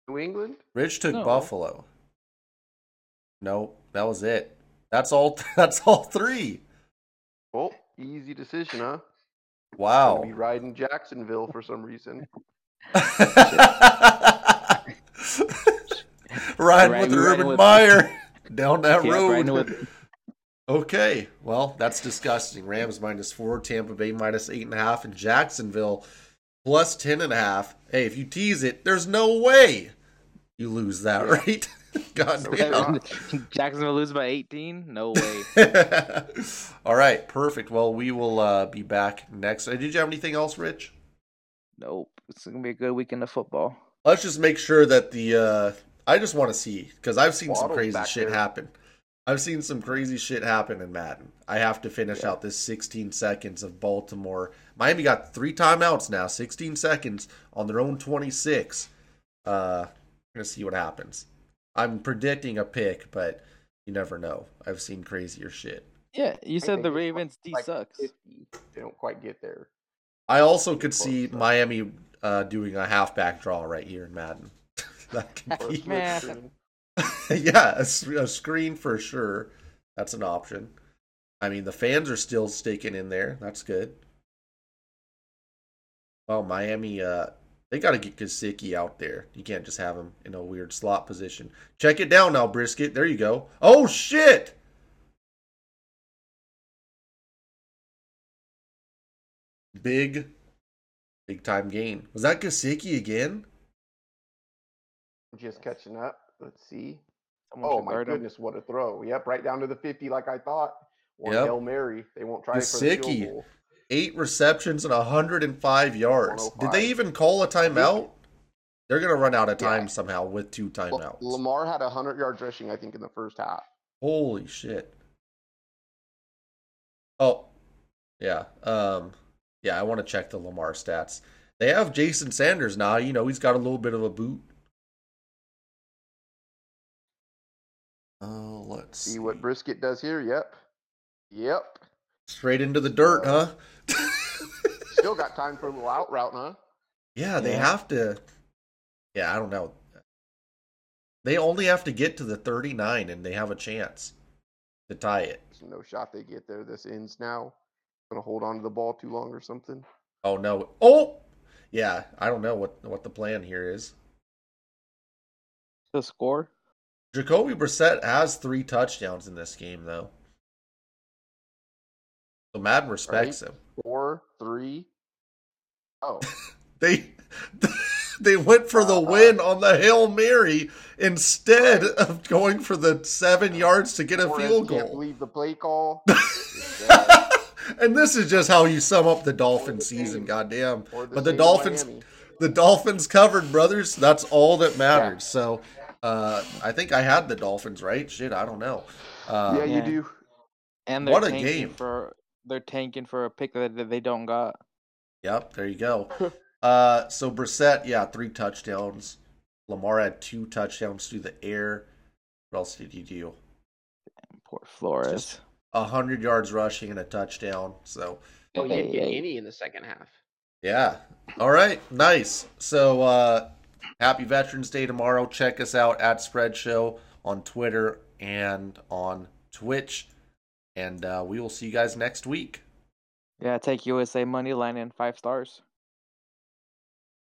Speaker 4: New England?
Speaker 3: Rich took
Speaker 2: No.
Speaker 3: Buffalo. No, that was it. That's all. [LAUGHS] That's all three.
Speaker 4: Oh, easy decision, huh?
Speaker 3: Wow.
Speaker 4: Be riding Jacksonville for some reason. [LAUGHS] [LAUGHS]
Speaker 3: Riding with Urban
Speaker 2: with-
Speaker 3: Meyer [LAUGHS] [LAUGHS] down that
Speaker 2: Yeah,
Speaker 3: road. Okay, well, that's disgusting. Rams minus four, Tampa Bay minus eight and a half, and Jacksonville plus ten and a half. Hey, if you tease it, there's no way you lose that, right? [LAUGHS] God damn.
Speaker 2: Jacksonville lose by 18? No way.
Speaker 3: All right, perfect. Well, we will uh, be back next. Uh, Did you have anything else, Rich?
Speaker 2: nope. It's gonna be a good weekend of football.
Speaker 3: Let's just make sure that the. Uh, I just want to see because I've seen some crazy shit
Speaker 4: there.
Speaker 3: happen. I've seen some crazy shit happen in Madden. I have to finish out this 16 seconds of Baltimore. Miami got three timeouts now, 16 seconds on their own 26. Uh, gonna see what happens. I'm predicting a pick, but you never know. I've seen crazier shit.
Speaker 2: Yeah, you said the Ravens D
Speaker 4: like
Speaker 2: sucks.
Speaker 4: 50. They don't quite get there.
Speaker 3: I also could see. Miami uh, doing a halfback draw right here in Madden. [LAUGHS] that could
Speaker 4: a
Speaker 3: be,
Speaker 4: split
Speaker 2: Man.
Speaker 4: screen.
Speaker 3: yeah, a, a screen for sure. That's an option. I mean, the fans are still staking in there. That's good. Well, Miami, uh, they got to get Gesicki out there. You can't just have him in a weird slot position. Check it down now, Brissett. There you go. Oh shit! Big, big time gain. Was that Gesicki again?
Speaker 4: Just catching up. Let's see.
Speaker 2: Someone
Speaker 4: Oh my
Speaker 2: guard him.
Speaker 4: goodness, what a throw! Yep, right down to the fifty, like I thought. One
Speaker 3: Yep.
Speaker 4: hail mary. They won't try for the
Speaker 3: Gesicki.
Speaker 4: goal.
Speaker 3: eight receptions and 105 yards. Did they even call a timeout? They're gonna run out of
Speaker 4: Yeah.
Speaker 3: time somehow with two
Speaker 4: L-
Speaker 3: timeouts.
Speaker 4: Lamar had a hundred yard rushing, I think, in the first half.
Speaker 3: Holy shit! Oh, yeah. Um, yeah. I want to check the Lamar stats. They have Jason Sanders now. You know he's got a little bit of a boot. Oh, let's
Speaker 4: See what Brissett does here. Yep, yep.
Speaker 3: Straight into the dirt, huh?
Speaker 4: Still got [LAUGHS] time for a little out route, huh?
Speaker 3: Yeah, they
Speaker 2: Yeah.
Speaker 3: have to. Yeah, I don't know. They only have to get to the 39 and they have a chance to tie it.
Speaker 4: There's no shot they get there. This ends now. Gonna hold on to the ball too long or something.
Speaker 3: Oh no. Oh! Yeah, I don't know what what the plan here is.
Speaker 2: The score?
Speaker 3: Jacoby Brissett has 3 touchdowns in this game though. So Madden respects him.
Speaker 4: Four, three. Oh, [LAUGHS]
Speaker 3: They [LAUGHS] they went for the win on the Hail Mary instead of going for the 7 yards to get a field
Speaker 4: Can't
Speaker 3: goal.
Speaker 4: believe the play call. Uh, [LAUGHS]
Speaker 3: and this is just how you sum up the Dolphin season, goddamn.
Speaker 4: or
Speaker 3: But the Dolphins, the Dolphins covered, brothers. That's all that matters. So, uh, I think I had the Dolphins right. Shit, I don't know. Uh,
Speaker 4: yeah,
Speaker 2: Yeah.
Speaker 4: you do.
Speaker 2: And they're
Speaker 3: What a
Speaker 2: tanking
Speaker 3: game.
Speaker 2: for they're tanking for a pick that that they don't got.
Speaker 3: Yep, there you go. [LAUGHS] Uh, so Brissett, yeah, three touchdowns. Lamar had two touchdowns through the air. What else did he do?
Speaker 2: Poor Flores.
Speaker 3: A hundred yards rushing and a touchdown. So,
Speaker 4: Oh, you didn't get any in the second half.
Speaker 3: Yeah. All right. Nice. So uh happy Veterans Day tomorrow. Check us out at Spread Show on Twitter and on Twitch. And uh, we will see you guys next week.
Speaker 2: Yeah, take USA money line in five stars.